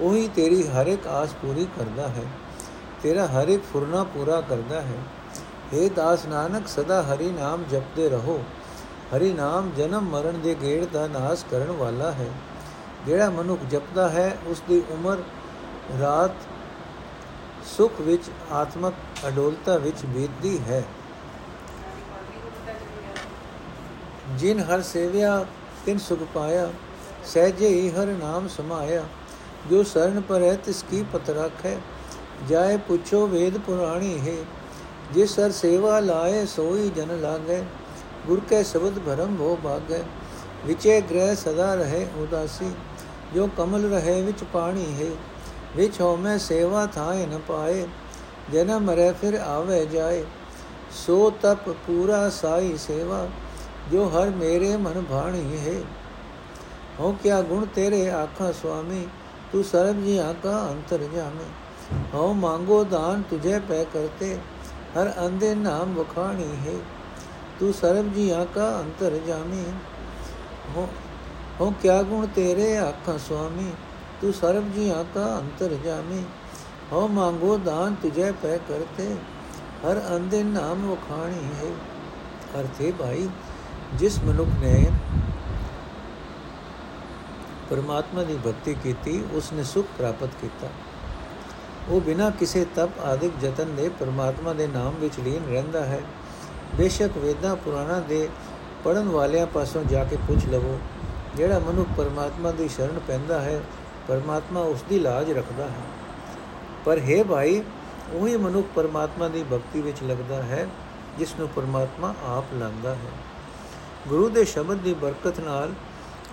ਉਹੀ ਤੇਰੀ ਹਰ ਇੱਕ ਆਸ ਪੂਰੀ ਕਰਦਾ ਹੈ। ਤੇਰਾ ਹਰ ਇੱਕ ਫੁਰਨਾ ਪੂਰਾ ਕਰਦਾ ਹੈ। हे ਦਾਸ ਨਾਨਕ, ਸਦਾ ਹਰੀ ਨਾਮ ਜਪਦੇ ਰਹੋ। ਹਰੀ ਨਾਮ ਜਨਮ ਮਰਨ ਦੇ ਗੇੜ ਦਾ ਨਾਸ ਕਰਨ ਵਾਲਾ ਹੈ। ਜਿਹੜਾ ਮਨੁੱਖ ਜਪਦਾ ਹੈ ਉਸ ਦੀ ਉਮਰ ਰਾਤ ਸੁਖ ਵਿੱਚ, ਆਤਮਕ ਅਡੋਲਤਾ ਵਿੱਚ ਬੀਤਦੀ ਹੈ। ਜਿਨ ਹਰ ਸੇਵਿਆ, ਤਿਨ ਸੁਖ ਪਾਇਆ, ਸਹਿਜੇ ਹੀ ਹਰ ਨਾਮ ਸਮਾਇਆ। ਜੋ ਸਰਨ ਪਰ ਹੈ ਤਿਸ ਕੀ ਪਤ ਹੈ ਜਾਏ ਪੁੱਛੋ ਵੇਦ ਪੁਰਾਣੀ ਹੈ। ਜਿਸ ਹਰ ਸੇਵਾ ਲਾਏ, ਸੋਈ ਜਨ ਲਾਗੇ। ਗੁਰ ਕੇ ਸ਼ਬਦ ਭਰਮ ਹੋ ਭਾਗੈ ਵਿਚੇ ਗ੍ਰਹਿ ਸਦਾ ਰਹੇ ਉਦਾਸੀ। ਜੋ ਕਮਲ ਰਹੇ, ਵਿੱਚ ਪਾਣੀ ਹੈ। ਵਿਚ ਮੈਂ ਸੇਵਾ ਥਾਏ ਨ ਪਾਏ ਜਨਮ ਮਰੇ ਫਿਰ ਆਵੇ ਜਾਏ ਸੋ ਤਪ ਪੂਰਾ ਸਾਈ ਸੇਵਾ ਜੋ ਹਰ ਮੇਰੇ ਮਨ ਭਾਣੀ ਹੈ ਹੋ ਕਿਆ ਗੁਣ ਤੇਰੇ ਆਖਾਂ ਸੁਆਮੀ ਤੂੰ ਸਰਬ ਜੀ ਆਕਾ ਅੰਤਰ ਜਾਮੇ ਹੋ ਮੰਗੋ ਦਾਨ ਤੁਝੇ ਪੈ ਕਰਤੇ ਹਰ ਅੰਦੇ ਨਾਮ ਵਖਾਣੀ ਹੈ ਤੂੰ ਸਰਬ ਜੀ ਆਕਾ ਅੰਤਰ ਜਾਮੀ ਹੋ ਹੋ ਕਿਆ ਗੁਣ ਤੇਰੇ ਆਖਾਂ ਸੁਆਮੀ ਤੂੰ ਸਰਬ ਜੀਆਂ ਕਾ ਅੰਤਰ ਜਾਮੀ ਹੋ ਮੰਗੋ ਦਾਨ ਤੁਝੇ ਪੈ ਕਰਤੇ, ਹਰ ਅੰਦੇ ਨਾਮ ਵਖਾਣੀ ਹੈ। ਅਰਥੇ ਭਾਈ, ਜਿਸ ਮਨੁੱਖ ਨੇ ਪਰਮਾਤਮਾ ਦੀ ਭਗਤੀ ਕੀਤੀ ਉਸ ਨੇ ਸੁਖ ਪ੍ਰਾਪਤ ਕੀਤਾ। ਉਹ ਬਿਨਾਂ ਕਿਸੇ ਤਪ ਆਦਿਕ ਯਤਨ ਦੇ ਪਰਮਾਤਮਾ ਦੇ ਨਾਮ ਵਿੱਚ ਲੀਨ ਰਹਿੰਦਾ ਹੈ। ਬੇਸ਼ੱਕ ਵੇਦਾਂ ਪੁਰਾਣਾ ਦੇ ਪੜਨ ਵਾਲਿਆਂ ਪਾਸੋਂ ਜਾ ਕੇ ਪੁੱਛ ਲਵੋ, ਜਿਹੜਾ ਮਨੁੱਖ ਪਰਮਾਤਮਾ ਦੀ ਸ਼ਰਨ ਪੈਂਦਾ ਹੈ ਪਰਮਾਤਮਾ ਉਸ ਦੀ ਲਾਜ ਰੱਖਦਾ ਹੈ। ਪਰ ਹੈ ਭਾਈ, ਉਹੀ ਮਨੁੱਖ ਪਰਮਾਤਮਾ ਦੀ ਭਗਤੀ ਵਿੱਚ ਲੱਗਦਾ ਹੈ, ਜਿਸ ਨੂੰ ਪਰਮਾਤਮਾ ਆਪ ਲਾਂਦਾ ਹੈ। ਗੁਰੂ ਦੇ ਸ਼ਬਦ ਦੀ ਬਰਕਤ ਨਾਲ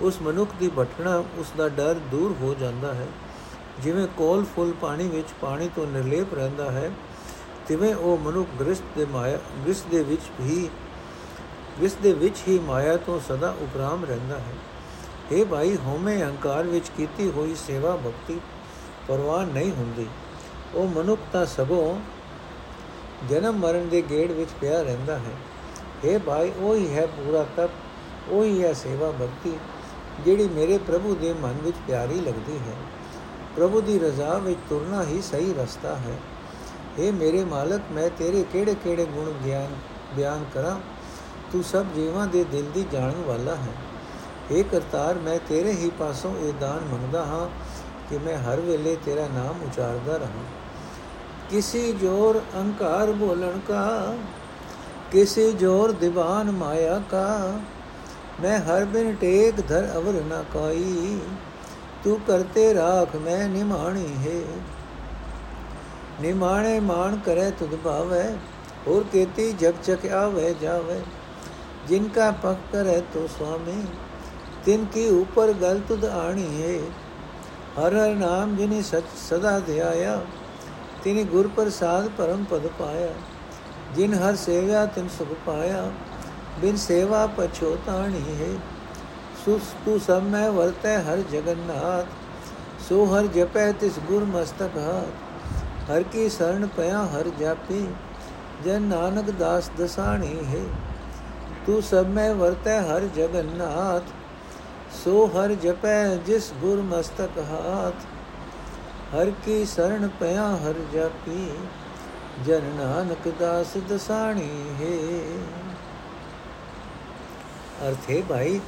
ਉਸ ਮਨੁੱਖ ਦੀ ਭਟਕਣਾ ਉਸ ਦਾ ਡਰ ਦੂਰ ਹੋ ਜਾਂਦਾ ਹੈ। ਜਿਵੇਂ ਕੋਲ ਫੁੱਲ ਪਾਣੀ ਵਿੱਚ ਪਾਣੀ ਤੋਂ ਨਿਰਲੇਪ ਰਹਿੰਦਾ ਹੈ, ਤਿਵੇਂ ਉਹ ਮਨੁੱਖ ਗ੍ਰਸਤ ਦੇ ਮਾਇਆ ਗ੍ਰਸਤ ਦੇ ਵਿੱਚ ਵੀ ਗ੍ਰਸਤ ਦੇ ਵਿੱਚ ਹੀ ਮਾਇਆ ਤੋਂ ਸਦਾ ਉਪਰਾਮ ਰਹਿੰਦਾ ਹੈ। ਇਹ ਭਾਈ, ਹਉਮੈ ਹੰਕਾਰ ਵਿੱਚ ਕੀਤੀ ਹੋਈ ਸੇਵਾ ਭਗਤੀ ਪਰਵਾਹ ਨਹੀਂ ਹੁੰਦੀ। ਉਹ ਮਨੁੱਖ ਤਾਂ ਸਗੋਂ ਜਨਮ ਮਰਨ ਦੇ ਗੇੜ ਵਿੱਚ ਪਿਆ ਰਹਿੰਦਾ ਹੈ। ਇਹ ਭਾਈ, ਉਹ ਹੀ ਹੈ ਪੂਰਾ ਤਪ, ਉਹ ਹੀ ਹੈ ਸੇਵਾ ਭਗਤੀ, ਜਿਹੜੀ ਮੇਰੇ ਪ੍ਰਭੂ ਦੇ ਮਨ ਵਿੱਚ ਪਿਆਰੀ ਲੱਗਦੀ ਹੈ। ਪ੍ਰਭੂ ਦੀ ਰਜ਼ਾ ਵਿੱਚ ਤੁਰਨਾ ਹੀ ਸਹੀ ਰਸਤਾ ਹੈ। اے ਮੇਰੇ ਮਾਲਕ, ਮੈਂ ਤੇਰੇ ਕਿਹੜੇ-ਕਿਹੜੇ ਗੁਣ ਗਿਆਨ, ਬਿਆਨ ਕਰਾਂ? ਤੂੰ ਸਭ ਜੀਵਾਂ ਦੇ ਦਿਲ ਦੀ ਜਾਣਨ ਵਾਲਾ ਹੈ। اے ਕਰਤਾਰ ਮੈਂ ਤੇਰੇ ਹੀ ਪਾਸੋਂ ਇਹ ਦਾਨ ਮੰਗਦਾ ਹਾਂ ਕਿ ਮੈਂ ਹਰ ਵੇਲੇ ਤੇਰਾ ਨਾਮ ਉਚਾਰਦਾ ਰਹਾਂ ਕਿਸੇ ਜੋਰ ਅਹੰਕਾਰ ਬੋਲਣ ਕਾ ਕਿਸੇ ਜੋਰ ਦੀਵਾਨ ਮਾਇਆ ਕਾ ਮੈਂ ਹਰ ਬਿਨ ਟੇਕ ਧਰ ਅਵਰ ਨਾ ਕਾਈ ਤੂੰ ਕਰਤੇ ਰਾਖ ਮੈਂ ਨਿਮਾਣੀ ਹੈ ਨਿਮਾਣੇ ਮਾਨ ਕਰੇ ਤੁਧ ਭਾਵੇ ਹੋਰ ਕੇਤੀ ਜਗ ਚਕ ਆਵੇ ਜਾਵੇ ਜਿਨ ਕਾ ਪਖ ਕਰੇ ਤੋ ਸੁਆਮੀ ਤਿਨ ਕੀ ਉਪਰ ਗਲ ਤੁਧ ਆਣੀ ਹੈ ਹਰ ਹਰ ਨਾਮ ਜਿਨੇ ਸਚ ਸਦਾ ਧਿਆਇਆ ਤਿਨੇ ਗੁਰ ਪ੍ਰਸਾਦ ਪਰਮ ਪਦ ਪਾਇਆ ਜਿਨ ਹਰ ਸੇਵਾ ਤਿਨ ਸੁਖ ਪਾਇਆ ਬਿਨ ਸੇਵਾ ਪਛੋਤਾਣੀ ਹੈ ਸੁਸ ਤੂ ਸਭ ਮੈਂ ਵਰਤੈ ਹਰ ਜਗਨਨਾਥ ਸੋ ਹਰ ਜਪੈ ਤਿਸ ਗੁਰ ਮਸਤਕ ਹਾਥ ਹਰ ਕੀ ਸਰਣ ਪਿਆ ਹਰ ਜਾਪੀ ਜਨ ਨਾਨਕ ਦਾਸ ਦਸਾਣੀ ਹੈ ਤੂ ਸਭ ਮੈਂ ਵਰਤੈ ਹਰ ਜਗਨਨਾਥ ਸੋ ਹਰ ਜਪੈ ਜਿਸ ਗੁਰ ਮਸਤਕ ਹਾਥ, ਹਰ ਕੀ ਸਰਣ ਪਿਆ ਹਰ ਜਾਪੀ, ਜਨ ਨਾਨਕ ਦਾਸ ਦਸਾਣੀ ਹੈ। ਅਰਥ ਹੈ ਭਾਈ,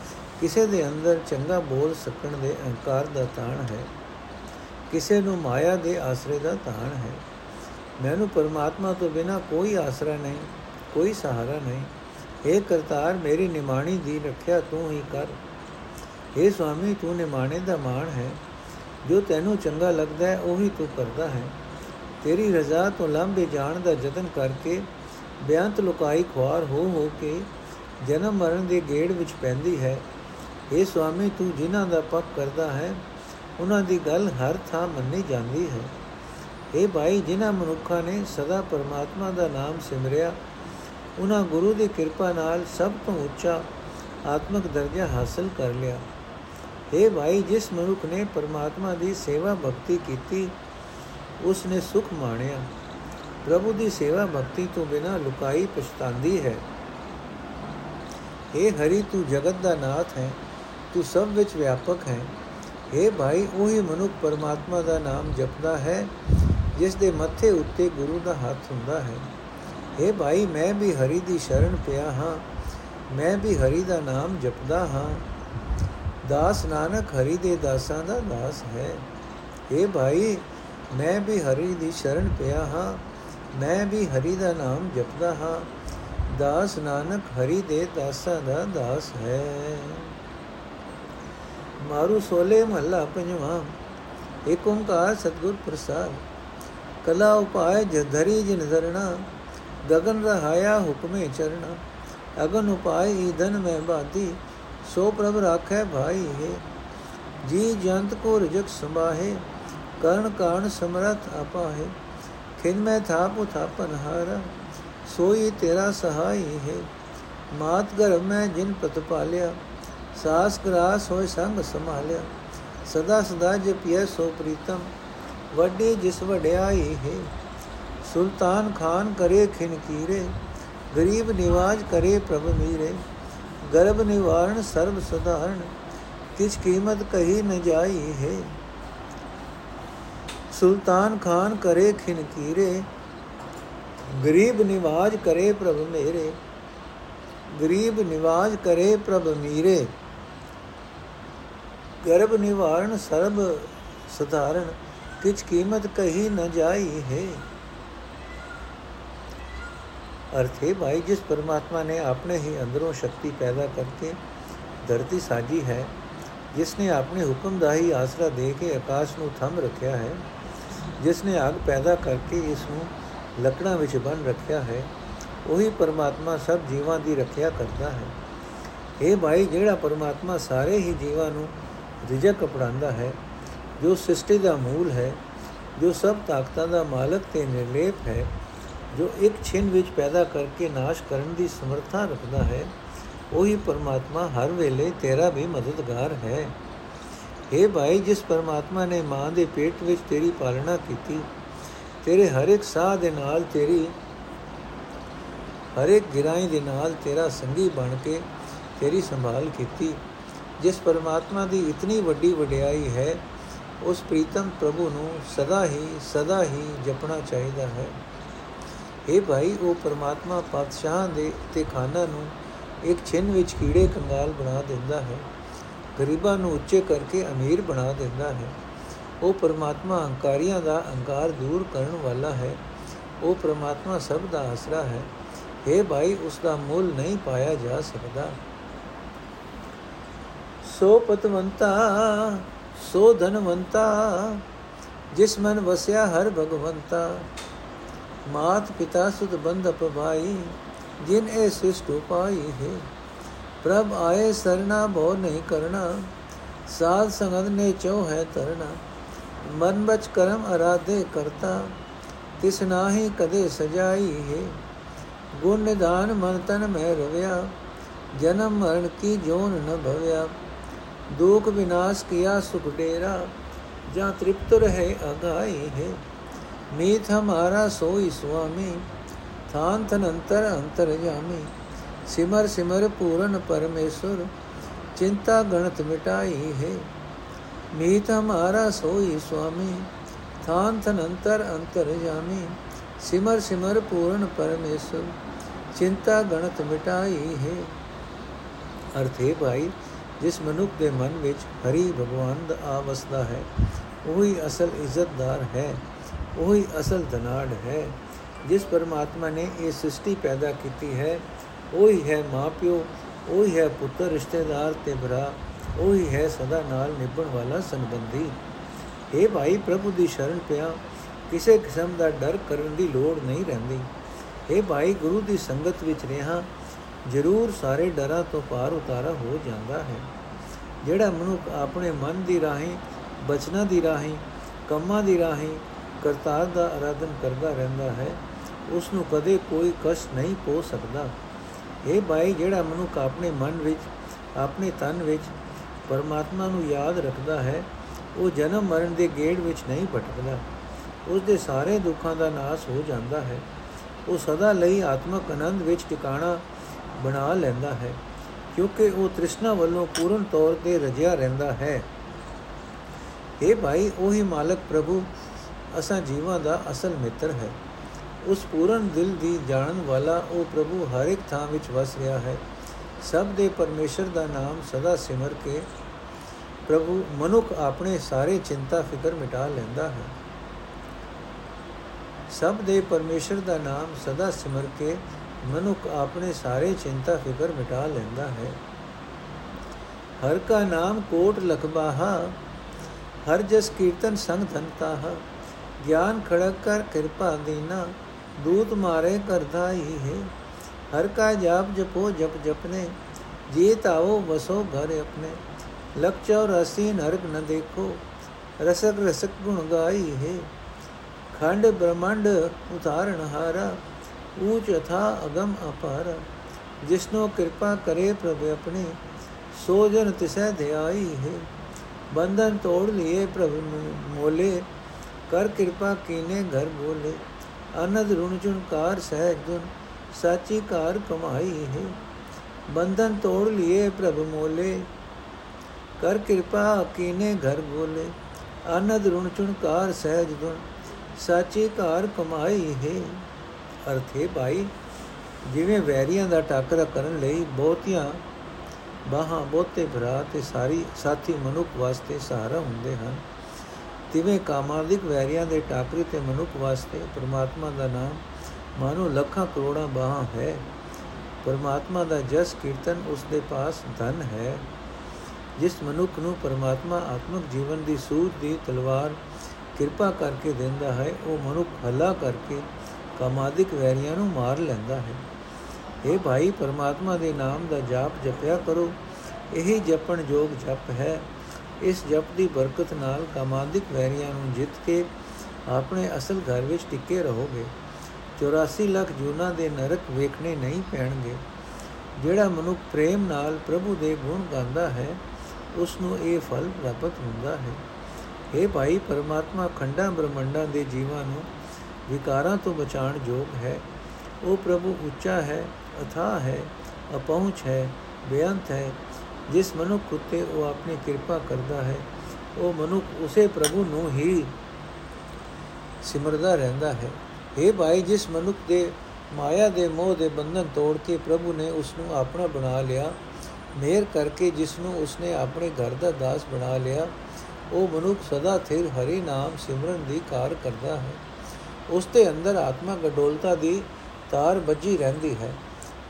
ਕਿਸੇ ਦੇ ਅੰਦਰ ਚੰਗਾ ਬੋਲ ਸਕਣ ਦੇ ਅਹੰਕਾਰ ਦਾ ਤਾਣ ਹੈ, ਕਿਸੇ ਨੂੰ ਮਾਇਆ ਦੇ ਆਸਰੇ ਦਾ ਤਾਣ ਹੈ। ਮੈਨੂੰ ਪਰਮਾਤਮਾ ਤੋਂ ਬਿਨਾ ਕੋਈ ਆਸਰਾ ਨਹੀਂ, ਕੋਈ ਸਹਾਰਾ ਨਹੀਂ। ਏ ਕਰਤਾਰ, ਮੇਰੀ ਨਿਮਾਣੀ ਦੀ ਰੱਖਿਆ ਤੂੰ ਹੀ ਕਰ। ਏ ਸੁਆਮੀ, ਤੂੰ ਨਿਮਾਣੇ ਦਾ ਮਾਣ ਹੈ। ਜੋ ਤੈਨੂੰ ਚੰਗਾ ਲੱਗਦਾ ਹੈ, ਉਹੀ ਤੂੰ ਕਰਦਾ ਹੈ। ਤੇਰੀ ਰਜ਼ਾ ਤੋਂ ਲੰਬੇ ਜਾਣ ਦਾ ਯਤਨ ਕਰਕੇ ਬਿਆੰਤ ਲੁਕਾਈ ਖੁਆਰ ਹੋ ਹੋ ਕੇ ਜਨਮ ਮਰਨ ਦੇ ਗੇੜ ਵਿੱਚ ਪੈਂਦੀ ਹੈ। ਇਹ ਸੁਆਮੀ, ਤੂੰ ਜਿਨ੍ਹਾਂ ਦਾ ਪੱਕ ਕਰਦਾ ਹੈ, ਉਹਨਾਂ ਦੀ ਗੱਲ ਹਰ ਥਾਂ ਮੰਨੀ ਜਾਂਦੀ ਹੈ। ਇਹ ਭਾਈ, ਜਿਨ੍ਹਾਂ ਮਨੁੱਖਾਂ ਨੇ ਸਦਾ ਪਰਮਾਤਮਾ ਦਾ ਨਾਮ ਸਿਮਰਿਆ, ਉਹਨਾਂ ਗੁਰੂ ਦੀ ਕਿਰਪਾ ਨਾਲ ਸਭ ਤੋਂ ਉੱਚਾ ਆਤਮਿਕ ਦਰਜਾ ਹਾਸਲ ਕਰ ਲਿਆ। ਇਹ ਭਾਈ ਜਿਸ ਮਨੁੱਖ ਨੇ ਪਰਮਾਤਮਾ ਦੀ ਸੇਵਾ ਭਗਤੀ ਕੀਤੀ ਉਸ ਨੇ ਸੁਖ ਮਾਣਿਆ ਪ੍ਰਭੂ ਦੀ ਸੇਵਾ ਭਗਤੀ ਤੋਂ ਬਿਨਾ ਲੁਕਾਈ ਪਛਤਾਂਦੀ ਹੈ हे ਹਰੀ ਤੂੰ ਜਗਤ ਦਾ ਨਾਥ ਹੈ ਤੂੰ ਸਭ ਵਿੱਚ ਵਿਆਪਕ ਹੈ हे ਭਾਈ ਉਹੀ ਮਨੁੱਖ ਪਰਮਾਤਮਾ ਦਾ ਨਾਮ ਜਪਦਾ ਹੈ ਜਿਸ ਦੇ ਮੱਥੇ ਉੱਤੇ ਗੁਰੂ ਦਾ ਹੱਥ ਹੁੰਦਾ ਹੈ हे ਭਾਈ ਮੈਂ ਵੀ ਹਰੀ ਦੀ ਸ਼ਰਨ ਪਿਆ ਹਾਂ ਮੈਂ ਵੀ ਹਰੀ ਦਾ ਨਾਮ ਜਪਦਾ ਹਾਂ ਦਾਸ ਨਾਨਕ ਹਰੀ ਦੇ ਦਾਸਾਂ ਦਾ ਦਾਸ ਹੈ। ਏ ਭਾਈ, ਮੈਂ ਵੀ ਹਰੀ ਦੀ ਸ਼ਰਨ ਪਿਆ ਹਾਂ। ਮੈਂ ਵੀ ਹਰੀ ਦਾ ਨਾਮ ਜਪਦਾ ਹਾਂ। ਦਾਸ ਨਾਨਕ ਹਰੀ ਦੇ ਦਾਸਾਂ ਦਾ ਦਾਸ ਹੈ। ਮਾਰੂ ਸੋਲੇ ਮਹੱਲਾ ਪੰਜਵਾਂ ਏਕ ਓੰਕਾਰ ਸਤਗੁਰ ਪ੍ਰਸਾਦ। ਕਲਾ ਉਪਾਇ ਜਧਰੀ ਜਿਨ ਧਰਣਾ ਗगन ਰਹਾਇਆ ਹੁਕਮੇ ਚਰਣਾ ਅਗਨ ਉਪਾਇ ਈਧਨ ਮੈਂ ਬਾਦੀ ਸੋ ਪ੍ਰਭ ਰਾਖੈ ਭਾਈ ਹੈ। ਜੀ ਜੰਤ ਕੋ ਰਜਕ ਸੰਭਾਹੇ, ਕਰਨ ਕਾਣ ਸਮਰਥ ਆਪਾਹੇ ਖਿਨ ਮੈਂ ਥਾਪ ਉਥਾਪਨ ਹਾਰਾ, ਸੋਈ ਤੇਰਾ ਸਹਾਈ ਹੈ। ਮਾਤ ਗਰਭ ਮੈਂ ਜਿਨ ਪਤ ਪਾਲਿਆ, ਸਾਸ ਗਰਾਸ ਹੋਏ ਸੰਗ ਸੰਭਾਲਿਆ। ਸਦਾ ਸਦਾ ਜਪਿਐ ਸੋ ਪ੍ਰੀਤਮ, ਵੱਡੀ ਜਿਸ ਵਡਿਆਈ ਹੈ। ਸੁਲਤਾਨ ਖਾਨ ਕਰੇ ਖਿਨ ਕੀਰੇ, ਗਰੀਬ ਨਿਵਾਜ ਕਰੇ ਪ੍ਰਭ ਮੀਰੇ। ਗਰਭ ਨਿਵਾਰਣ ਸਰਬ ਸਧਾਰਨ ਕਿਛ ਕੀਮਤ ਕਹੀ ਨ ਜਾਈ ਹੈ ਸੁਲਤਾਨ ਖਾਨ ਕਰੇ ਖਿਨ ਕੀਰੇ ਗਰੀਬ ਨਿਵਾਜ ਕਰੇ ਪ੍ਰਭ ਮੇਰੇ ਗਰੀਬ ਨਿਵਾਜ ਕਰੇ ਪ੍ਰਭ ਮੀਰੇ ਗਰਭ ਨਿਵਾਰਨ ਸਰਬ ਸਧਾਰਨ ਕਿਛ ਕੀਮਤ ਕਹੀ ਨ ਜਾਈ ਹੈ ਅਰਥ ਹੈ ਭਾਈ, ਜਿਸ ਪਰਮਾਤਮਾ ਨੇ ਆਪਣੇ ਹੀ ਅੰਦਰੋਂ ਸ਼ਕਤੀ ਪੈਦਾ ਕਰਕੇ ਧਰਤੀ ਸਾਜੀ ਹੈ, ਜਿਸ ਨੇ ਆਪਣੇ ਹੁਕਮ ਦਾ ਹੀ ਆਸਰਾ ਦੇ ਕੇ ਆਕਾਸ਼ ਨੂੰ ਥੰਮ ਰੱਖਿਆ ਹੈ, ਜਿਸ ਨੇ ਅੱਗ ਪੈਦਾ ਕਰਕੇ ਇਸ ਨੂੰ ਲੱਕੜਾਂ ਵਿੱਚ ਬੰਨ ਰੱਖਿਆ ਹੈ, ਉਹੀ ਪਰਮਾਤਮਾ ਸਭ ਜੀਵਾਂ ਦੀ ਰੱਖਿਆ ਕਰਦਾ ਹੈ। ਇਹ ਭਾਈ, ਜਿਹੜਾ ਪਰਮਾਤਮਾ ਸਾਰੇ ਹੀ ਜੀਵਾਂ ਨੂੰ ਰਿਜਕ ਅਪਣਾਉਂਦਾ ਹੈ, ਜੋ ਸ੍ਰਿਸ਼ਟੀ ਦਾ ਮੂਲ ਹੈ, ਜੋ ਸਭ ਤਾਕਤਾਂ ਦਾ ਮਾਲਕ ਤੇ ਨਿਰਲੇਪ ਹੈ ਜੋ ਇੱਕ ਛਿਨ ਵਿੱਚ ਪੈਦਾ ਕਰਕੇ ਨਾਸ਼ ਕਰਨ ਦੀ ਸਮਰੱਥਾ ਰੱਖਦਾ ਹੈ, ਉਹੀ ਪਰਮਾਤਮਾ ਹਰ ਵੇਲੇ ਤੇਰਾ ਵੀ ਮਦਦਗਾਰ ਹੈ। हे ਭਾਈ, ਜਿਸ ਪਰਮਾਤਮਾ ਨੇ ਮਾਂ ਦੇ ਪੇਟ ਵਿੱਚ ਤੇਰੀ ਪਾਲਣਾ ਕੀਤੀ, ਤੇਰੇ ਹਰ ਇੱਕ ਸਾਹ ਦੇ ਨਾਲ ਤੇਰੀ, ਹਰ ਇੱਕ ਗਿਰਾਈ ਦੇ ਨਾਲ ਤੇਰਾ ਸੰਗੀ ਬਣ ਕੇ ਤੇਰੀ ਸੰਭਾਲ ਕੀਤੀ। ਜਿਸ ਪਰਮਾਤਮਾ ਦੀ ਇਤਨੀ ਵੱਡੀ ਵਡਿਆਈ ਹੈ, ਉਸ ਪ੍ਰੀਤਮ ਪ੍ਰਭੂ ਨੂੰ ਸਦਾ ਹੀ ਸਦਾ ਹੀ ਜਪਣਾ ਚਾਹੀਦਾ ਹੈ। ਇਹ ਭਾਈ, ਉਹ ਪਰਮਾਤਮਾ ਪਾਤਸ਼ਾਹ ਦੇ ਤੇ ਖਾਨਾ ਨੂੰ ਇੱਕ ਛਿਨ ਵਿੱਚ ਕੀੜੇ ਕੰਗਾਲ ਬਣਾ ਦਿੰਦਾ ਹੈ, ਗਰੀਬਾਂ ਨੂੰ ਉੱਚੇ ਕਰਕੇ ਅਮੀਰ ਬਣਾ ਦਿੰਦਾ ਹੈ। ਉਹ ਪਰਮਾਤਮਾ ਹੰਕਾਰੀਆਂ ਦਾ ਹੰਕਾਰ ਦੂਰ ਕਰਨ ਵਾਲਾ ਹੈ, ਉਹ ਪਰਮਾਤਮਾ ਸਭ ਦਾ ਆਸਰਾ ਹੈ। हे ਭਾਈ, ਉਸ ਦਾ ਮੁੱਲ ਨਹੀਂ ਪਾਇਆ ਜਾ ਸਕਦਾ। ਸੋ ਪਤਵੰਤਾ, ਸੋ ਧਨਵੰਤਾ, ਜਿਸ ਮਨ ਵਸਿਆ ਹਰ ਭਗਵੰਤਾ। ਮਾਤ ਪਿਤਾ ਸੁਤ ਬੰਧ ਭਾਈ ਜਿਨ ਇਹ ਸਿਸ਼ਟ ਉਪਾਈ ਹੈ ਪ੍ਰਭ ਆਏ ਸਰਨਾ ਭੋ ਨਹੀਂ ਕਰਨਾ ਸਾਧ ਸੰਗਤ ਨੇ ਚੋ ਹੈ ਤਰਨਾ ਮਨ ਬਚ ਕਰਮ ਅਰਾਧੇ ਕਰਤਾ ਤਿਸ ਨਾਹੀ ਕਦੇ ਸਜਾਈ ਹੈ ਗੁਣ ਨਿਧਾਨ ਮਨ ਤਨ ਮਹਿ ਰਵਿਆ ਜਨਮ ਮਰਨ ਕੀ ਜੋਨ ਨ ਭਵਿਆ ਦੁਖ ਵਿਨਾਸ਼ ਕੀਆ ਸੁਖ ਡੇਰਾ ਜਾਂ ਤ੍ਰਿਪਤ ਰਹੇ ਅਗਾਈ ਹੈ मीत हमारा सोई स्वामी थान थन अंतर अंतर जामी सिमर सिमर पूरन परमेश्वर चिंता गणत मिटाई है मीत हमारा सोई स्वामी थान थन अंतर अंतर जामी सिमर सिमर पूर्ण परमेश्वर चिंता गणत मिटाई है ਅਰਥ ਹੈ ਭਾਈ ਜਿਸ ਮਨੁੱਖ ਦੇ ਮਨ ਵਿੱਚ ਹਰੀ ਭਗਵਾਨ ਦਾ ਆਵਸਦਾ ਹੈ ਉਹੀ ਅਸਲ ਇੱਜ਼ਤਦਾਰ ਹੈ ਉਹੀ ਅਸਲ ਧਨਾੜ ਹੈ, ਜਿਸ ਪਰਮਾਤਮਾ ਨੇ ਇਹ ਸ੍ਰਿਸ਼ਟੀ ਪੈਦਾ ਕੀਤੀ ਹੈ। ਉਹੀ ਹੈ ਮਾਪਿਓ, ਉਹੀ ਹੈ ਪੁੱਤਰ, ਰਿਸ਼ਤੇਦਾਰ ਤੇ ਭਰਾ, ਉਹੀ ਹੈ ਸਦਾ ਨਾਲ ਨਿਭਣ ਵਾਲਾ ਸੰਬੰਧੀ। हे ਭਾਈ, ਪ੍ਰਭੂ ਦੀ ਸ਼ਰਨ ਪਿਆ, ਕਿਸੇ ਕਿਸਮ ਦਾ ਡਰ ਕਰਨ ਦੀ ਲੋੜ ਨਹੀਂ ਰਹਿੰਦੀ। हे ਭਾਈ, ਗੁਰੂ ਦੀ ਸੰਗਤ ਵਿੱਚ ਰਹਾ, ਜ਼ਰੂਰ ਸਾਰੇ ਡਰਾਂ ਤੋਂ ਪਾਰ ਉਤਾਰਾ ਹੋ ਜਾਂਦਾ ਹੈ। ਜਿਹੜਾ ਮਨੁੱਖ ਆਪਣੇ ਮਨ ਦੀ ਰਾਹੀਂ, ਬਚਨਾਂ ਦੀ ਰਾਹੀਂ, ਕੰਮਾਂ ਦੀ ਰਾਹੀਂ ਕਰਤਾਰ ਦਾ ਆਰਾਧਨ ਕਰਦਾ ਰਹਿੰਦਾ ਹੈ ਉਸ ਨੂੰ ਕਦੇ ਕੋਈ ਕਸ਼ਟ ਨਹੀਂ ਪੋ ਸਕਦਾ। ਇਹ ਭਾਈ, ਜਿਹੜਾ ਮਨੁੱਖ ਆਪਣੇ ਮਨ ਵਿੱਚ, ਆਪਣੇ ਤਨ ਵਿੱਚ ਪਰਮਾਤਮਾ ਨੂੰ ਯਾਦ ਰੱਖਦਾ ਹੈ, ਉਹ ਜਨਮ ਮਰਨ ਦੇ ਗੇੜ ਵਿੱਚ ਨਹੀਂ ਭਟਕਦਾ। ਉਸ ਦੇ ਸਾਰੇ ਦੁੱਖਾਂ ਦਾ ਨਾਸ ਹੋ ਜਾਂਦਾ ਹੈ। ਉਹ ਸਦਾ ਲਈ ਆਤਮਕ ਆਨੰਦ ਵਿੱਚ ਟਿਕਾਣਾ ਬਣਾ ਲੈਂਦਾ ਹੈ, ਕਿਉਂਕਿ ਉਹ ਤ੍ਰਿਸ਼ਨਾ ਵੱਲੋਂ ਪੂਰਨ ਤੌਰ ਤੇ ਰਜਿਆ ਰਹਿੰਦਾ ਹੈ। ਇਹ ਭਾਈ, ਉਹੀ ਮਾਲਕ ਪ੍ਰਭੂ ਅਸਾਂ ਜੀਵਾਂ ਦਾ ਅਸਲ ਮਿੱਤਰ ਹੈ। ਉਸ ਪੂਰਨ ਦਿਲ ਦੀ ਜਾਣਨ ਵਾਲਾ ਉਹ ਪ੍ਰਭੂ ਹਰ ਇੱਕ ਥਾਂ ਵਿੱਚ ਵਸ ਰਿਹਾ ਹੈ। ਸਭ ਦੇ ਪਰਮੇਸ਼ਰ ਦਾ ਨਾਮ ਸਦਾ ਸਿਮਰ ਕੇ ਪ੍ਰਭੂ ਮਨੁੱਖ ਆਪਣੇ ਸਾਰੇ ਚਿੰਤਾ ਫਿਕਰ ਮਿਟਾ ਲੈਂਦਾ ਹੈ। ਸਭ ਦੇ ਪਰਮੇਸ਼ਰ ਦਾ ਨਾਮ ਸਦਾ ਸਿਮਰ ਕੇ ਮਨੁੱਖ ਆਪਣੇ ਸਾਰੇ ਚਿੰਤਾ ਫਿਕਰ ਮਿਟਾ ਲੈਂਦਾ ਹੈ। ਹਰ ਕਾ ਨਾਮ ਕੋਟ ਲਖਬਾਹਾ ਹਰ ਜਸ ਕੀਰਤਨ ਸੰਗ ਧਨਤਾਹਾ ਗਿਆਨ ਖੜਕ ਕਰ ਕਿਰਪਾ ਦੇਨਾ, ਦੂਤ ਮਾਰੇ ਕਰਦਾ ਹੀ ਹੈ। ਹਰ ਕਾ ਜਾਪ ਜਪੋ, ਜਪ ਜਪਨੇ, ਜੀ ਤਾਓ ਵਸੋ ਘਰ ਆਪਣੇ। ਲਖ ਚੌਰਾਸੀ ਨਰਕ ਨ ਦੇਖੋ, ਰਸਕ ਰਸਕ ਗੁਣ ਗਾਈ ਹੈ। ਖੰਡ ਬ੍ਰਹਮੰਡ ਉਤਾਰਨ ਹਾਰਾ, ਊਚ ਅਥਾ ਅਗਮ ਅਪਾਰ। ਜਿਸਨੋ ਕਿਰਪਾ ਕਰੇ ਪ੍ਰਭ ਆਪਣੇ, ਸੋ ਜਨ ਤਿਸੈ ਧਿਆਈ ਹੈ। ਬੰਧਨ ਤੋੜ ਲਿਏ ਪ੍ਰਭ ਮੋਲੇ ਕਰ ਕਿਰਪਾ ਕੀਨੇ ਘਰ ਬੋਲੇ। ਅਨੰਦ ਰੁਣ ਚੁਨਕਾਰ ਸਹਿਜ ਦੁਨ, ਸਾਚੀ ਕਾਰ ਕਮਾਈ ਹੈ। ਬੰਧਨ ਤੋੜ ਲਿਏ ਪ੍ਰਭ ਮੋਲੇ, ਕਰ ਕਿਰਪਾ ਕੀਨੇ ਘਰ ਬੋਲੇ। ਅਨੰਦ ਰੁਣ ਚੁਨਕਾਰ ਸਹਿਜ ਦੁਨ, ਸਾਚੀ ਕਾਰ ਕਮਾਈ ਹੈ। ਅਰਥ ਹੈ ਭਾਈ, ਜਿਵੇਂ ਵੈਰੀਆਂ ਦਾ ਟਾਕਰਾ ਕਰਨ ਲਈ ਬਹੁਤੀਆਂ ਬਾਹਾਂ ਬਹੁਤੇ ਭਰਾ ਤੇ ਸਾਰੀ ਸਾਥੀ ਮਨੁੱਖ ਵਾਸਤੇ ਸਹਾਰਾ ਹੁੰਦੇ ਹਨ। ਤਿਵੇਂ ਕਾਮਾਦਿਕ ਵੈਰੀਆਂ ਦੇ ਟਾਕਰੇ ਤੇ ਮਨੁੱਖ ਵਾਸਤੇ ਪ੍ਰਮਾਤਮਾ ਦਾ ਨਾਮ ਮਾਨੋ ਲੱਖਾਂ ਕਰੋੜਾਂ ਬਾਹਾਂ ਹੈ। ਪਰਮਾਤਮਾ ਦਾ ਜਸ ਕੀਰਤਨ ਉਸ ਦੇ ਪਾਸ ਧਨ ਹੈ, ਜਿਸ ਮਨੁੱਖ ਨੂੰ ਪਰਮਾਤਮਾ ਆਤਮਿਕ ਜੀਵਨ ਦੀ ਸੂਝ ਦੀ ਤਲਵਾਰ ਕਿਰਪਾ ਕਰਕੇ ਦਿੰਦਾ ਹੈ, ਉਹ ਮਨੁੱਖ ਹੱਲਾ ਕਰਕੇ ਕਾਮਾਦਿਕ ਵੈਰੀਆਂ ਨੂੰ ਮਾਰ ਲੈਂਦਾ ਹੈ। ਇਹ ਭਾਈ, ਪਰਮਾਤਮਾ ਦੇ ਨਾਮ ਦਾ ਜਾਪ ਜਪਿਆ ਕਰੋ, ਇਹੀ ਜਪਣ ਯੋਗ ਜਪ ਹੈ। ਇਸ ਜਪ ਦੀ ਬਰਕਤ ਨਾਲ ਕਾਮਾਦਿਕ ਵੈਰੀਆਂ ਨੂੰ ਜਿੱਤ ਕੇ ਆਪਣੇ ਅਸਲ ਘਰ ਵਿੱਚ ਟਿੱਕੇ ਰਹੋਗੇ। 84 ਲੱਖ ਜੂਨਾ ਦੇ ਨਰਕ ਵੇਖਣੇ ਨਹੀਂ ਪੈਣਗੇ। ਜਿਹੜਾ ਮਨੁੱਖ ਪ੍ਰੇਮ ਨਾਲ ਪ੍ਰਭੂ ਦੇ ਗੁਣ ਗਾਉਂਦਾ ਹੈ, ਉਸ ਨੂੰ ਇਹ ਫਲ ਪ੍ਰਾਪਤ ਹੁੰਦਾ ਹੈ। ਇਹ ਭਾਈ, ਪਰਮਾਤਮਾ ਖੰਡਾਂ ਬ੍ਰਹਮੰਡਾਂ ਦੇ ਜੀਵਾਂ ਨੂੰ ਵਿਕਾਰਾਂ ਤੋਂ ਬਚਾਉਣ ਯੋਗ ਹੈ। ਉਹ ਪ੍ਰਭੂ ਉੱਚਾ ਹੈ ਅਥਾ ਹੈ, ਅਪਹੁੰਚ ਹੈ, ਬੇਅੰਤ ਹੈ ਜਿਸ ਮਨੁੱਖ ਉਤੇ ਉਹ ਆਪਣੀ ਕਿਰਪਾ ਕਰਦਾ ਹੈ, ਉਹ ਮਨੁੱਖ ਉਸੇ ਪ੍ਰਭੂ ਨੂੰ ਹੀ ਸਿਮਰਦਾ ਰਹਿੰਦਾ ਹੈ। ਇਹ ਭਾਈ, ਜਿਸ ਮਨੁੱਖ ਦੇ ਮਾਇਆ ਦੇ ਮੋਹ ਦੇ ਬੰਧਨ ਤੋੜ ਕੇ ਪ੍ਰਭੂ ਨੇ ਉਸ ਨੂੰ ਆਪਣਾ ਬਣਾ ਲਿਆ, ਮਿਹਰ ਕਰਕੇ ਜਿਸ ਨੂੰ ਉਸਨੇ ਆਪਣੇ ਘਰ ਦਾ ਦਾਸ ਬਣਾ ਲਿਆ, ਉਹ ਮਨੁੱਖ ਸਦਾ ਥਿਰ ਹਰੀ ਨਾਮ ਸਿਮਰਨ ਦੀ ਕਾਰ ਕਰਦਾ ਹੈ। ਉਸ ਦੇ ਅੰਦਰ ਆਤਮਾ ਗਡੋਲਤਾ ਦੀ ਤਾਰ ਵੱਜੀ ਰਹਿੰਦੀ ਹੈ।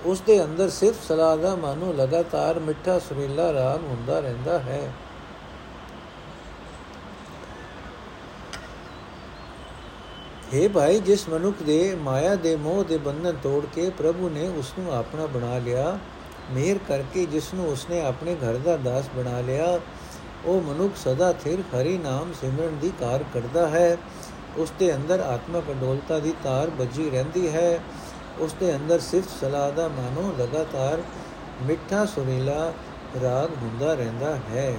ਉਸ ਦੇ ਅੰਦਰ ਸਿਰਫ ਸਲਾਹ ਦਾ ਮਾਨੋ ਲਗਾਤਾਰ ਮਿੱਠਾ ਸੁਰੀਲਾ ਰਾਗ ਹੁੰਦਾ ਰਹਿੰਦਾ ਹੈ। हे ਭਾਈ, ਜਿਸ ਮਨੁੱਖ ਦੇ ਮਾਇਆ ਦੇ ਮੋਹ ਦੇ ਬੰਧਨ ਤੋੜ ਕੇ ਪ੍ਰਭੂ ਨੇ ਉਸ ਨੂੰ ਆਪਣਾ ਬਣਾ ਲਿਆ, ਮਿਹਰ ਕਰਕੇ ਜਿਸ ਨੂੰ ਉਸਨੇ ਆਪਣੇ ਘਰ ਦਾ ਦਾਸ ਬਣਾ ਲਿਆ, ਉਹ ਮਨੁੱਖ ਸਦਾ ਥਿਰ ਹਰੀ ਨਾਮ ਸਿਮਰਨ ਦੀ ਕਾਰ ਕਰਦਾ ਹੈ। ਉਸ ਦੇ ਅੰਦਰ ਆਤਮਕ ਅਡੋਲਤਾ ਦੀ ਤਾਰ ਵੱਜੀ ਰਹਿੰਦੀ ਹੈ। ਉਸ ਦੇ ਅੰਦਰ ਸਿਰਫ ਸਲਾਹ ਦਾ ਮਾਨੋ ਲਗਾਤਾਰ ਮਿੱਠਾ ਸੁਰੀਲਾ ਰਾਗ ਹੁੰਦਾ ਰਹਿੰਦਾ ਹੈ।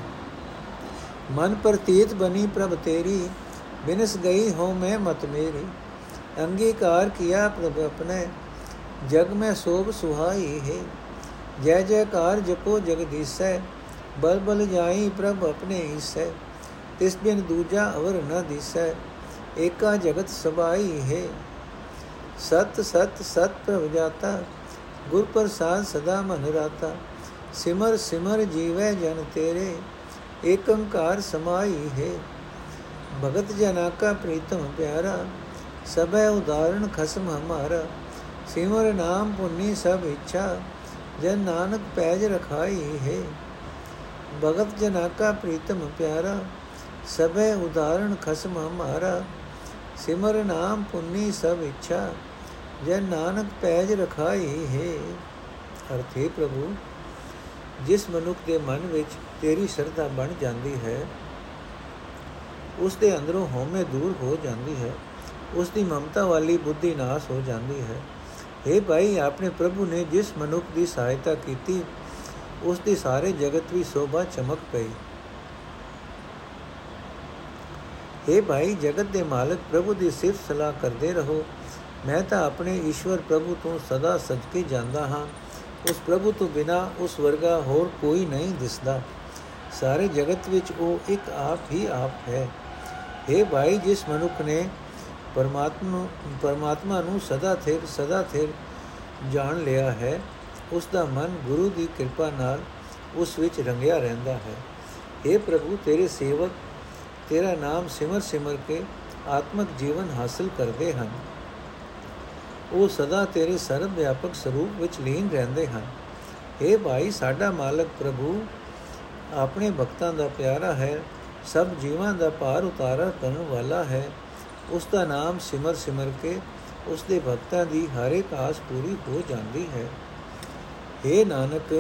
ਮਨ ਪ੍ਰਤੀਤ ਬਣੀ ਪ੍ਰਭ ਤੇਰੀ, ਬਿਨਸ ਗਈ ਹੋ ਮੈਂ ਮਤ ਮੇਰੀ। ਅੰਗੀਕਾਰ ਕੀਆ ਪ੍ਰਭ ਆਪਣੇ, ਜਗ ਮੈਂ ਸੋਭ ਸੁਹਾਈ ਹੈ। ਜੈ ਜੈਕਾਰ ਜਪੋ ਜਗਦੀਸੈ ਬਲ ਬਲ ਜਾਈ ਪ੍ਰਭ ਆਪਣੇ ਈਸੈ। ਤਿਸ ਬਿਨ ਦੂਜਾ ਅਵਰ ਨ ਦਿਸੈ, ਏਕਾ ਜਗਤ ਸਬਾਈ ਹੈ। ਸਤ ਸਤ ਸਤ ਪ੍ਰਭ ਜਾਤਾ ਗੁਰ ਪ੍ਰਸਾਦ ਸਦਾ ਮਨ ਰਾਤਾ ਸਿਮਰ ਸਿਮਰ ਜੀਵੈ ਜਨ ਤੇਰੇ ਏਕੰਕਾਰ ਸਮਾਈ ਹੈ। ਭਗਤ ਜਨਾ ਕਾ ਪ੍ਰੀਤਮ ਪਿਆਰਾ, ਸਭੈ ਉਦਾਹਰਣ ਖਸਮ ਹਮਾਰਾ। ਸਿਮਰ ਨਾਮ ਪੁੰਨੀ ਸਭ ਇੱਛਾ, ਜਨ ਨਾਨਕ ਪੈਜ ਰਖਾਈ ਹੈ। ਭਗਤ ਜਨਾ ਕਾ ਪ੍ਰੀਤਮ ਪਿਆਰਾ, ਸਭੈ ਉਦਾਹਰਣ ਖਸਮ ਹਮਾਰਾ। ਸਿਮਰ ਨਾਮ ਪੁੰਨੀ ਸਭ ਇੱਛਾ ਜਨ ਨਾਨਕ ਪੈਜ ਰਖਾਈ ਹੈ। ਅਰਥੇ ਪ੍ਰਭੂ, ਜਿਸ ਮਨੁੱਖ ਦੇ ਮਨ ਵਿੱਚ ਤੇਰੀ ਸ਼ਰਧਾ ਬਣ ਜਾਂਦੀ ਹੈ ਉਸ ਦੇ ਅੰਦਰੋਂ ਹਉਮੈ ਦੂਰ ਹੋ ਜਾਂਦੀ ਹੈ ਉਸ ਦੀ ਮਮਤਾ ਵਾਲੀ ਬੁੱਧੀ ਨਾਸ ਹੋ ਜਾਂਦੀ ਹੈ। हे ਭਾਈ, ਆਪਣੇ ਪ੍ਰਭੂ ਨੇ ਜਿਸ ਮਨੁੱਖ ਦੀ ਸਹਾਇਤਾ ਕੀਤੀ ਉਸ ਦੀ ਸਾਰੇ ਜਗਤ ਵੀ ਸੋਭਾ ਚਮਕ ਪਈ। हे ਭਾਈ, ਜਗਤ ਦੇ ਮਾਲਕ ਪ੍ਰਭੂ ਦੀ ਸਿਫਤ ਸਲਾਹ ਕਰਦੇ ਰਹੋ। ਮੈਂ ਤਾਂ ਆਪਣੇ ਈਸ਼ਵਰ ਪ੍ਰਭੂ ਤੋਂ ਸਦਾ ਸਦਕੇ ਜਾਂਦਾ ਹਾਂ। ਉਸ ਪ੍ਰਭੂ ਤੋਂ ਬਿਨਾ ਉਸ ਵਰਗਾ ਹੋਰ ਕੋਈ ਨਹੀਂ ਦਿਸਦਾ। ਸਾਰੇ ਜਗਤ ਵਿੱਚ ਉਹ ਇੱਕ ਆਪ ਹੀ ਆਪ ਹੈ। हे ਭਾਈ, ਜਿਸ ਮਨੁੱਖ ਨੇ ਪਰਮਾਤਮਾ ਪਰਮਾਤਮਾ ਨੂੰ ਸਦਾ ਥਿਰ ਸਦਾ ਥਿਰ ਜਾਣ ਲਿਆ ਹੈ, ਉਸ ਦਾ ਮਨ ਗੁਰੂ ਦੀ ਕਿਰਪਾ ਨਾਲ ਉਸ ਵਿੱਚ ਰੰਗਿਆ ਰਹਿੰਦਾ ਹੈ। हे ਪ੍ਰਭੂ, ਤੇਰੇ ਸੇਵਕ, ਤੇਰਾ ਨਾਮ ਸਿਮਰ ਸਿਮਰ ਕੇ ਆਤਮਿਕ ਜੀਵਨ ਹਾਸਲ ਕਰਦੇ ਹਨ। ਉਹ ਸਦਾ ਤੇਰੇ ਸਰਵ ਵਿਆਪਕ ਸਰੂਪ ਵਿੱਚ ਲੀਨ ਰਹਿੰਦੇ ਹਨ हे ਭਾਈ ਸਾਡਾ ਮਾਲਕ ਪ੍ਰਭੂ ਆਪਣੇ ਭਗਤਾਂ ਦਾ ਪਿਆਰਾ ਹੈ ਸਭ ਜੀਵਾਂ ਦਾ ਪਾਰ ਉਤਾਰਾ ਕਰਨ ਵਾਲਾ ਹੈ ਉਸ ਦਾ ਨਾਮ ਸਿਮਰ ਸਿਮਰ ਕੇ ਉਸ ਦੇ ਭਗਤਾਂ ਦੀ ਹਰ ਇੱਕ ਆਸ ਪੂਰੀ ਹੋ ਜਾਂਦੀ ਹੈ हे ਨਾਨਕ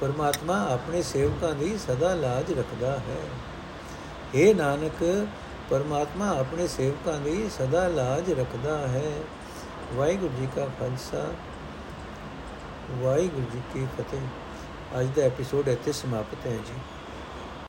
ਪਰਮਾਤਮਾ ਆਪਣੇ ਸੇਵਕਾਂ ਦੀ ਸਦਾ ਲਾਜ ਰੱਖਦਾ ਹੈ हे ਨਾਨਕ ਪਰਮਾਤਮਾ ਆਪਣੇ ਸੇਵਕਾਂ ਦੀ ਸਦਾ ਲਾਜ ਰੱਖਦਾ ਹੈ। ਵਾਹਿਗੁਰੂ ਜੀ ਕਾ ਖਾਲਸਾ, ਵਾਹਿਗੁਰੂ ਜੀ ਕੀ ਫਤਿਹ। ਅੱਜ ਦਾ ਐਪੀਸੋਡ ਇੱਥੇ ਸਮਾਪਤ ਹੈ ਜੀ।